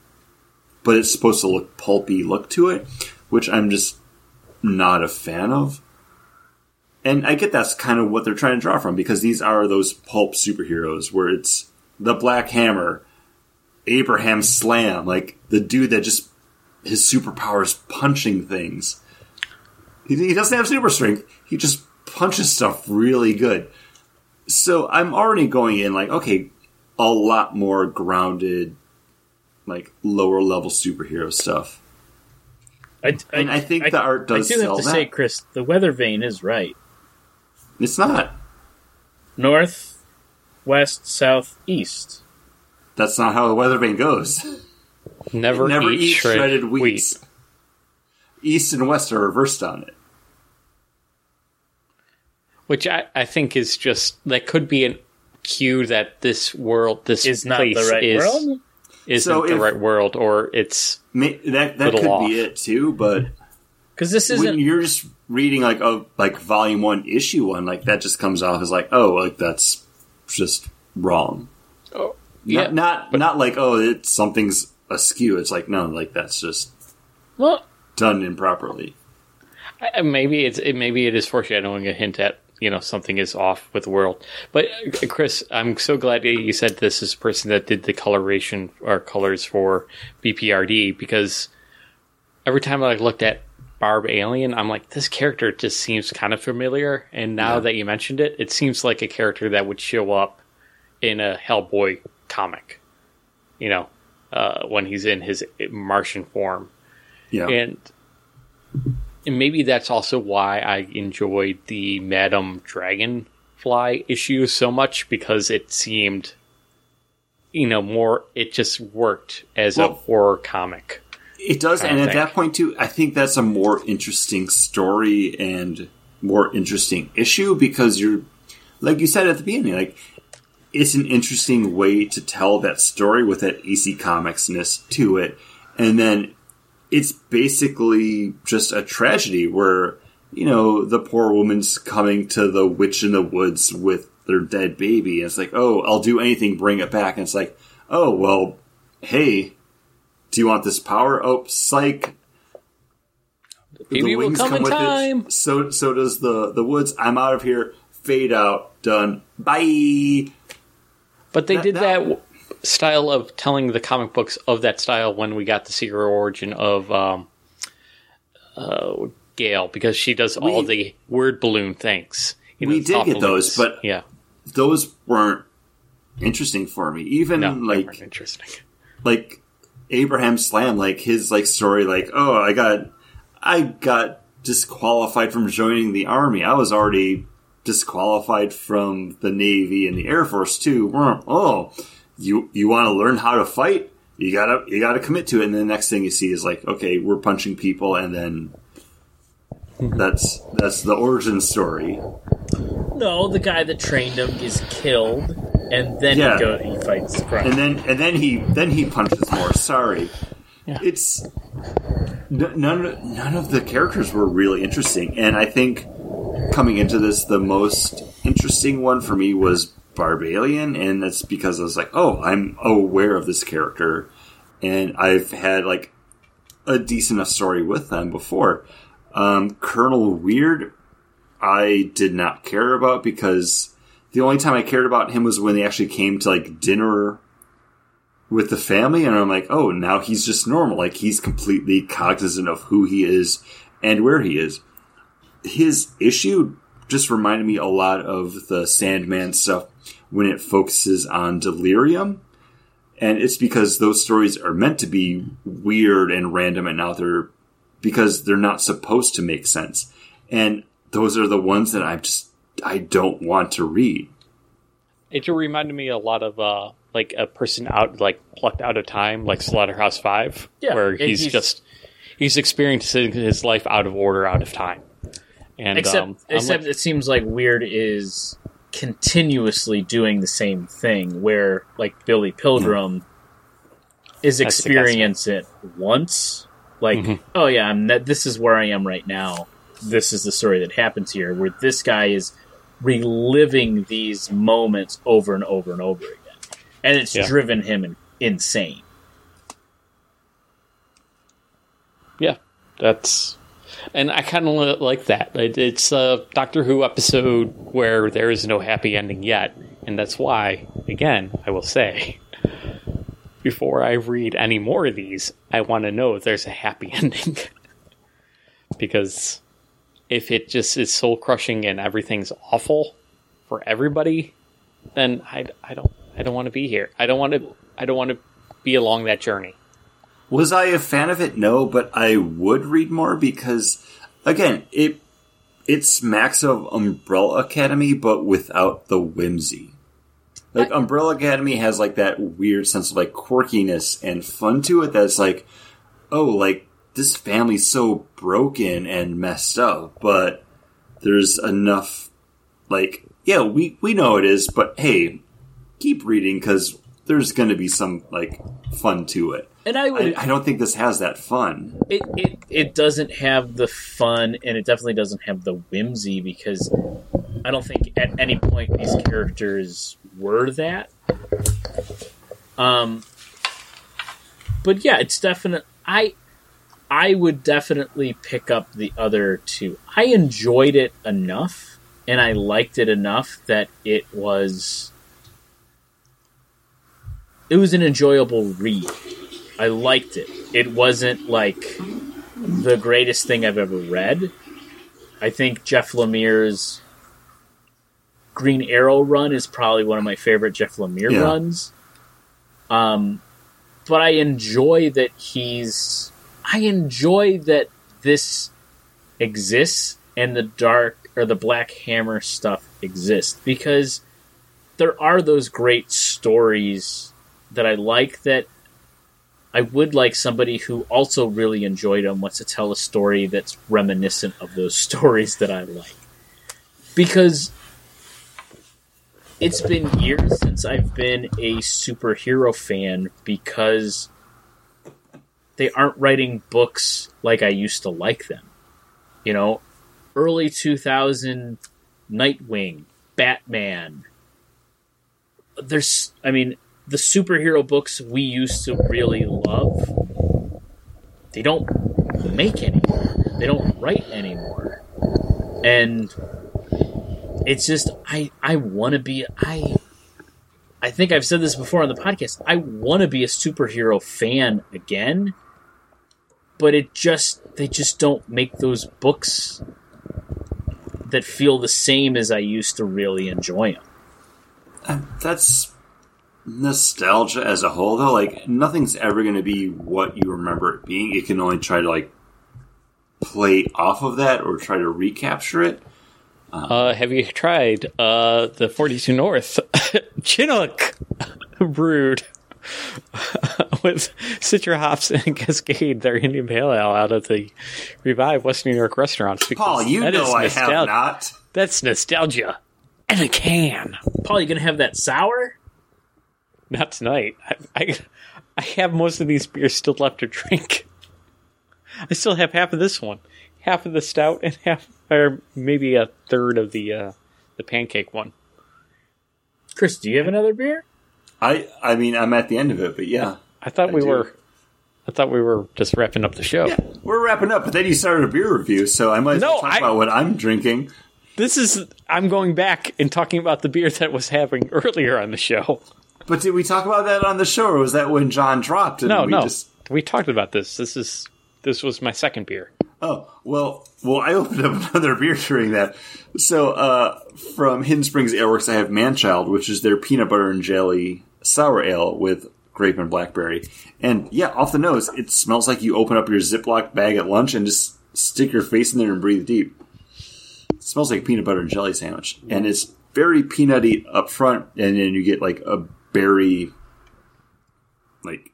but it's supposed to look pulpy look to it, which I'm just not a fan of. And I get that's kind of what they're trying to draw from because these are those pulp superheroes where it's the Black Hammer, Abraham Slam, like the dude that just his superpower is punching things. He, he doesn't have super strength. He just punches stuff really good. So I'm already going in like, okay, a lot more grounded, like lower level superhero stuff. I, And I think the art does I do sell have to that. say, Chris, the weather vane is right. It's not. North, west, south, east. That's not how the weather vane goes. Never, Never eat, eat shred- shredded wheat. wheat. East and west are reversed on it. Which I, I think is just that could be an cue that this world, this Is not place the right is, world. isn't So the if- right world, or it's May, that that could off. be it too, but Because this isn't, you're just reading like a like volume one, issue one, like that just comes off as like, oh, like that's just wrong. oh, Not not, not like oh, it's something's askew. It's like no, like that's just Well, done improperly. Maybe it's it, maybe it is foreshadowing a hint at you know something is off with the world. But uh, Chris, I'm so glad you said this is a person that did the coloration or colors for BPRD because every time I looked at Barbalien, I'm like, this character just seems kind of familiar. And now Yeah. that you mentioned it, it seems like a character that would show up in a Hellboy comic. You know, uh, when he's in his Martian form Yeah, and and maybe that's also why I enjoyed the Madam Dragonfly issue so much because it seemed, you know, more. It just worked as a horror comic. it does. And at thing. that point too, I think that's a more interesting story and more interesting issue because you're, like you said at the beginning, like it's an interesting way to tell that story with that EC Comicsness to it, and then it's basically just a tragedy where you know the poor woman's coming to the witch in the woods with their dead baby, and it's like, oh, I'll do anything, bring it back, and it's like, oh well, hey, do you want this power? Oh, psych. The it will wings come in with time. So so does the the woods. I'm out of here. Fade out. Done. Bye. But they That- did that- that, style of telling the comic books of that style when we got the secret origin of um, uh, Gail because she does all the word balloon things. You We did get those, but- yeah, Those weren't interesting for me. Even no, like interesting. like Abraham Slam, like his like story, like oh, I got I got disqualified from joining the army. I was already disqualified from the Navy and the Air Force too. Oh, you you want to learn how to fight? You gotta you gotta commit to it. And the next thing you see is like, okay, we're punching people, and then that's that's the origin story. no, the guy that trained him is killed, and then Yeah. he go he fights crime. and then and then he then he punches more. Sorry, Yeah. it's n- none none of the characters were really interesting, and I think coming into this, the most interesting one for me was Barbalien, and that's because I was like, oh, I'm aware of this character, and I've had like a decent enough story with them before. Um, Colonel Weird, I did not care about because the only time I cared about him was when they actually came to like dinner with the family, and I'm like, oh, now he's just normal. Like he's completely cognizant of who he is and where he is. His issue just reminded me a lot of the Sandman stuff when it focuses on delirium. And it's because those stories are meant to be weird and random and out there because they're not supposed to make sense. And those are the ones that I just I don't want to read. It just reminded me a lot of uh, like a person out like plucked out of time, like Slaughterhouse Five, Yeah, where he's, he's- just he's experiencing his life out of order, out of time. And except um, except like, it seems like Weird is continuously doing the same thing, where like Billy Pilgrim is the guess. experience it once, like Mm-hmm. oh yeah, I'm that, this is where I am right now. This is the story that happens here, where this guy is reliving these moments over and over and over again. and it's Yeah. driven him in- insane. Yeah, that's, and I kind of like that. It, it's a Doctor Who episode where there is no happy ending yet, and that's why, again, I will say, before I read any more of these, I want to know if there's a happy ending, because if it just is soul crushing and everything's awful for everybody, then I, I don't I don't want to be here. I don't want to I don't want to be along that journey. Was I a fan of it? No, but I would read more because, again, it it smacks of Umbrella Academy, but without the whimsy. Like Umbrella Academy has like that weird sense of like quirkiness and fun to it. That's like, oh, like this family's so broken and messed up, but there's enough. Like, yeah, we we know it is, but hey, keep reading because there's going to be some like fun to it. And I would I, I don't think this has that fun. it, it it doesn't have the fun and it definitely doesn't have the whimsy because I don't think at any point these characters were that. Um but yeah, it's definite I I would definitely pick up the other two. I enjoyed it enough and I liked it enough that it was it was an enjoyable read. I liked it. It wasn't like the greatest thing I've ever read. I think Jeff Lemire's Green Arrow run is probably one of my favorite Jeff Lemire Yeah. runs. Um, but I enjoy that he's. I enjoy that this exists and the dark or the Black Hammer stuff exists because there are those great stories that I like that I would like somebody who also really enjoyed them wants to tell a story that's reminiscent of those stories that I like. Because it's been years since I've been a superhero fan because they aren't writing books like I used to like them. You know, early 2000 Nightwing, Batman. There's, I mean, the superhero books we used to really love, they don't make anymore. They don't write anymore. And it's just I I want to be I I think I've said this before on the podcast. I want to be a superhero fan again. But it just they just don't make those books that feel the same as I used to really enjoy them. That's nostalgia as a whole, though. Like nothing's ever going to be what you remember it being. It can only try to like play off of that or try to recapture it. Uh, have you tried uh, the 42 North Chinook brood with Citra hops and Cascade, their Indian Pale Ale out of the revived Western New York restaurants? because Paul, you that is know I have not. That's nostalgia in a can. Paul, you gonna have that sour? Not tonight. I, I, I have most of these beers still left to drink. I still have half of this one, half of the stout, and half, or maybe a third of the uh, the pancake one. Chris, do you have another beer? I I mean I'm at the end of it, but yeah. I thought I we do. were. I thought we were just wrapping up the show. Yeah, we're wrapping up, but then you started a beer review, so I might as No, well talk I- about what I'm drinking. This is. I'm going back and talking about the beer that was having earlier on the show. But did we talk about that on the show, or was that when John dropped? And No, we no, Just, we talked about this. This is. This was my second beer. oh well, well I opened up another beer during that. So uh, from Hidden Springs Ale Works, I have Manchild, which is their peanut butter and jelly sour ale with grape and blackberry. And yeah, off the nose, it smells like you open up your Ziploc bag at lunch and just stick your face in there and breathe deep. It smells like peanut butter and jelly sandwich, and it's very peanutty up front, and then you get like a berry, like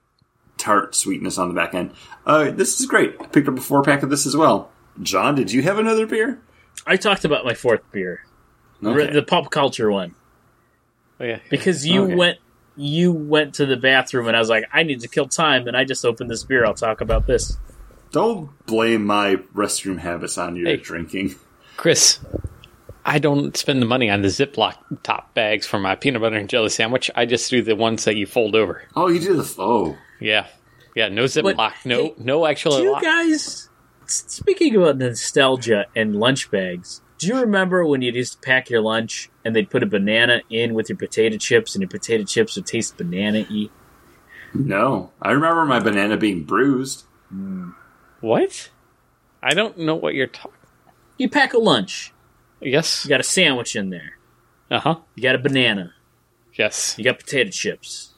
tart sweetness on the back end. Uh, this is great. I picked up a four pack of this as well. John, did you have another beer? I talked about my fourth beer, Okay. the pop culture one, Oh, yeah. because you Okay. went you went to the bathroom and I was like, I need to kill time, and I just opened this beer. I'll talk about this. Don't blame my restroom habits on your Hey. drinking. Chris, I don't spend the money on the Ziploc top bags for my peanut butter and jelly sandwich. I just do the ones that you fold over. Oh, you do the oh. Yeah, yeah. No Ziploc. no, hey, no actual. Do you lock. guys, speaking about nostalgia and lunch bags, do you remember when you used to pack your lunch and they'd put a banana in with your potato chips and your potato chips would taste banana y? No, I remember my banana being bruised. Hmm. What? I don't know what you're talking. You pack a lunch, Yes. you got a sandwich in there, Uh huh. you got a banana, Yes. you got potato chips.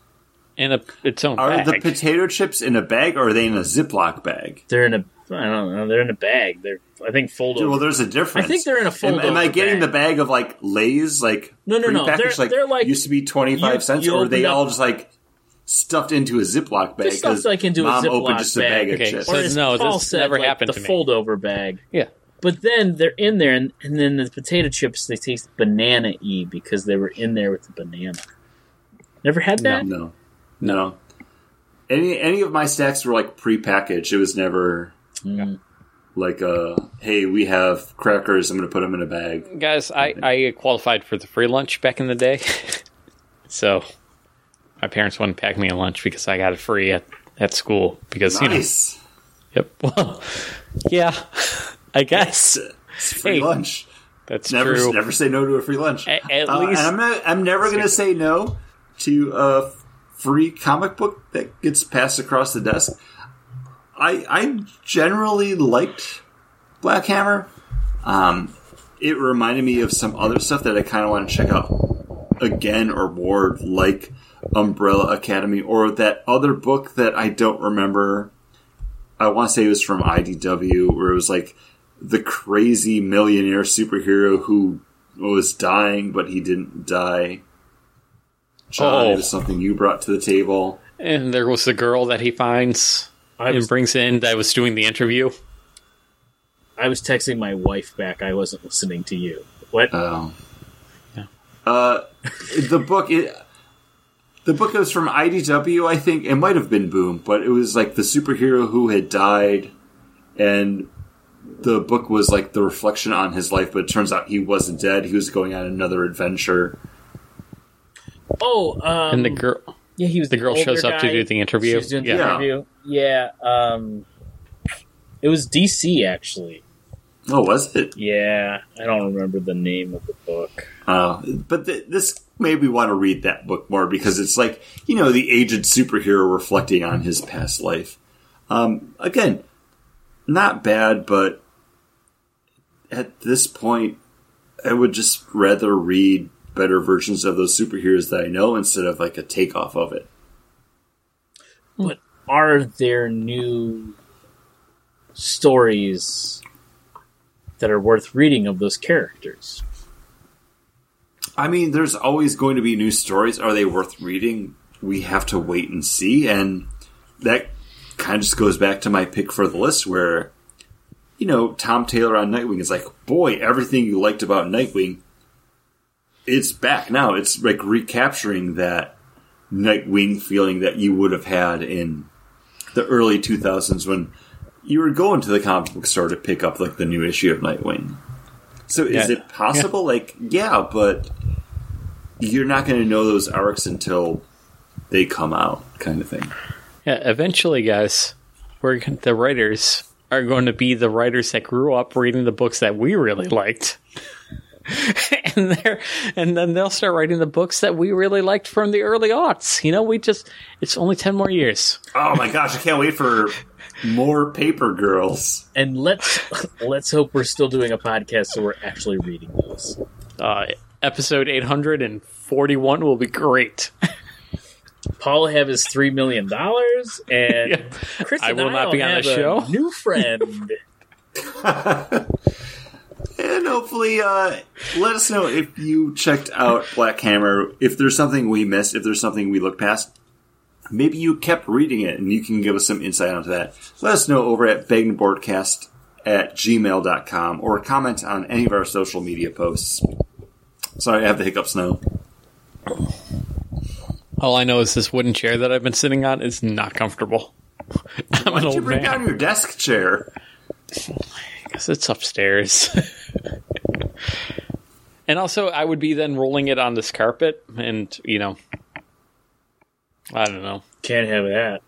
And a, its own Are bag. the potato chips in a bag or are they in a Ziploc bag? They're in a, I don't know, they're in a bag. They're, I think, fold over. Well, there's a difference. I think they're in a fold am I getting bag. the bag of like Lay's, like No, no, no. prepackaged, They're- like, they're like- used to be twenty five cents, or are they up- all just like stuffed into a Ziploc bag? They're stuffed, 'cause like, into a mom Ziploc opened just a bag. bag of Okay, chips. so- or as no, Paul this said, never like, happened the to me. fold over bag. yeah. But then they're in there, and, and then the potato chips they taste banana y because they were in there with the banana. Never had that. no, no. Any any of my stacks were like prepackaged. It was never Mm. like uh hey, we have crackers. I'm going to put them in a bag. Guys, I, I qualified for the free lunch back in the day. so my parents wouldn't pack me a lunch because I got it free at, at school. Because, Nice. you know. Yep. Well, yeah, I guess. It's free Hey, lunch. That's Never true. never say no to a free lunch. A- at Uh, least- I'm not, I'm never going to say no to a free comic book that gets passed across the desk. I I generally liked Black Hammer. Um, it reminded me of some other stuff that I kind of want to check out again or more, like Umbrella Academy or that other book that I don't remember. I want to say it was from IDW, where it was like the crazy millionaire superhero who was dying, but he didn't die. John, Oh. it was something you brought to the table. And there was the girl that he finds I and brings in that was doing the interview. I was texting my wife back. I wasn't listening to you. What? Oh. Yeah. Uh, the book it, the book was from IDW, I think. It might have been Boom, but it was like the superhero who had died, and the book was like the reflection on his life. But it turns out he wasn't dead. He was going on another adventure. oh, um, And the girl. yeah, he was the girl older shows up to do the interview. She was doing the Yeah. interview. Yeah. Um, it was DC actually. Oh, was it? Yeah, I don't remember the name of the book. Uh, but th- this made me want to read that book more because it's like you know the aged superhero reflecting on his past life. Um, again, not bad, but at this point, I would just rather read better versions of those superheroes that I know instead of like a takeoff of it. But are there new stories that are worth reading of those characters? I mean, there's always going to be new stories. Are they worth reading? We have to wait and see. And that kind of just goes back to my pick for the list where, you know, Tom Taylor on Nightwing is like, boy, everything you liked about Nightwing, it's back now. It's like recapturing that Nightwing feeling that you would have had in the early 2000s when you were going to the comic book store to pick up like the new issue of Nightwing. So is Yeah. it possible? Like, yeah, but you're not going to know those arcs until they come out, kind of thing. Yeah, eventually, guys, we're the writers are going to be the writers that grew up reading the books that we really liked. and they're and then they'll start writing the books that we really liked from the early aughts. You know, we just it's only 10 more years. Oh my gosh, I can't wait for more Paper Girls. And let's let's hope we're still doing a podcast so we're actually reading those. Uh episode 841 will be great. Paul have his three million dollars, and Yeah. Chris I and will not be on the show. New friend. And hopefully, uh, let us know if you checked out Black Hammer, if there's something we missed, if there's something we looked past. Maybe you kept reading it and you can give us some insight onto that. Let us know over at bagandboardcast at gmail.com or comment on any of our social media posts. Sorry, I have the hiccups now. All I know is this wooden chair that I've been sitting on is not comfortable. I'm Why an did you bring man. down your desk chair? I guess it's upstairs. And also, I would be then rolling it on this carpet, and you know, I don't know. Can't have that.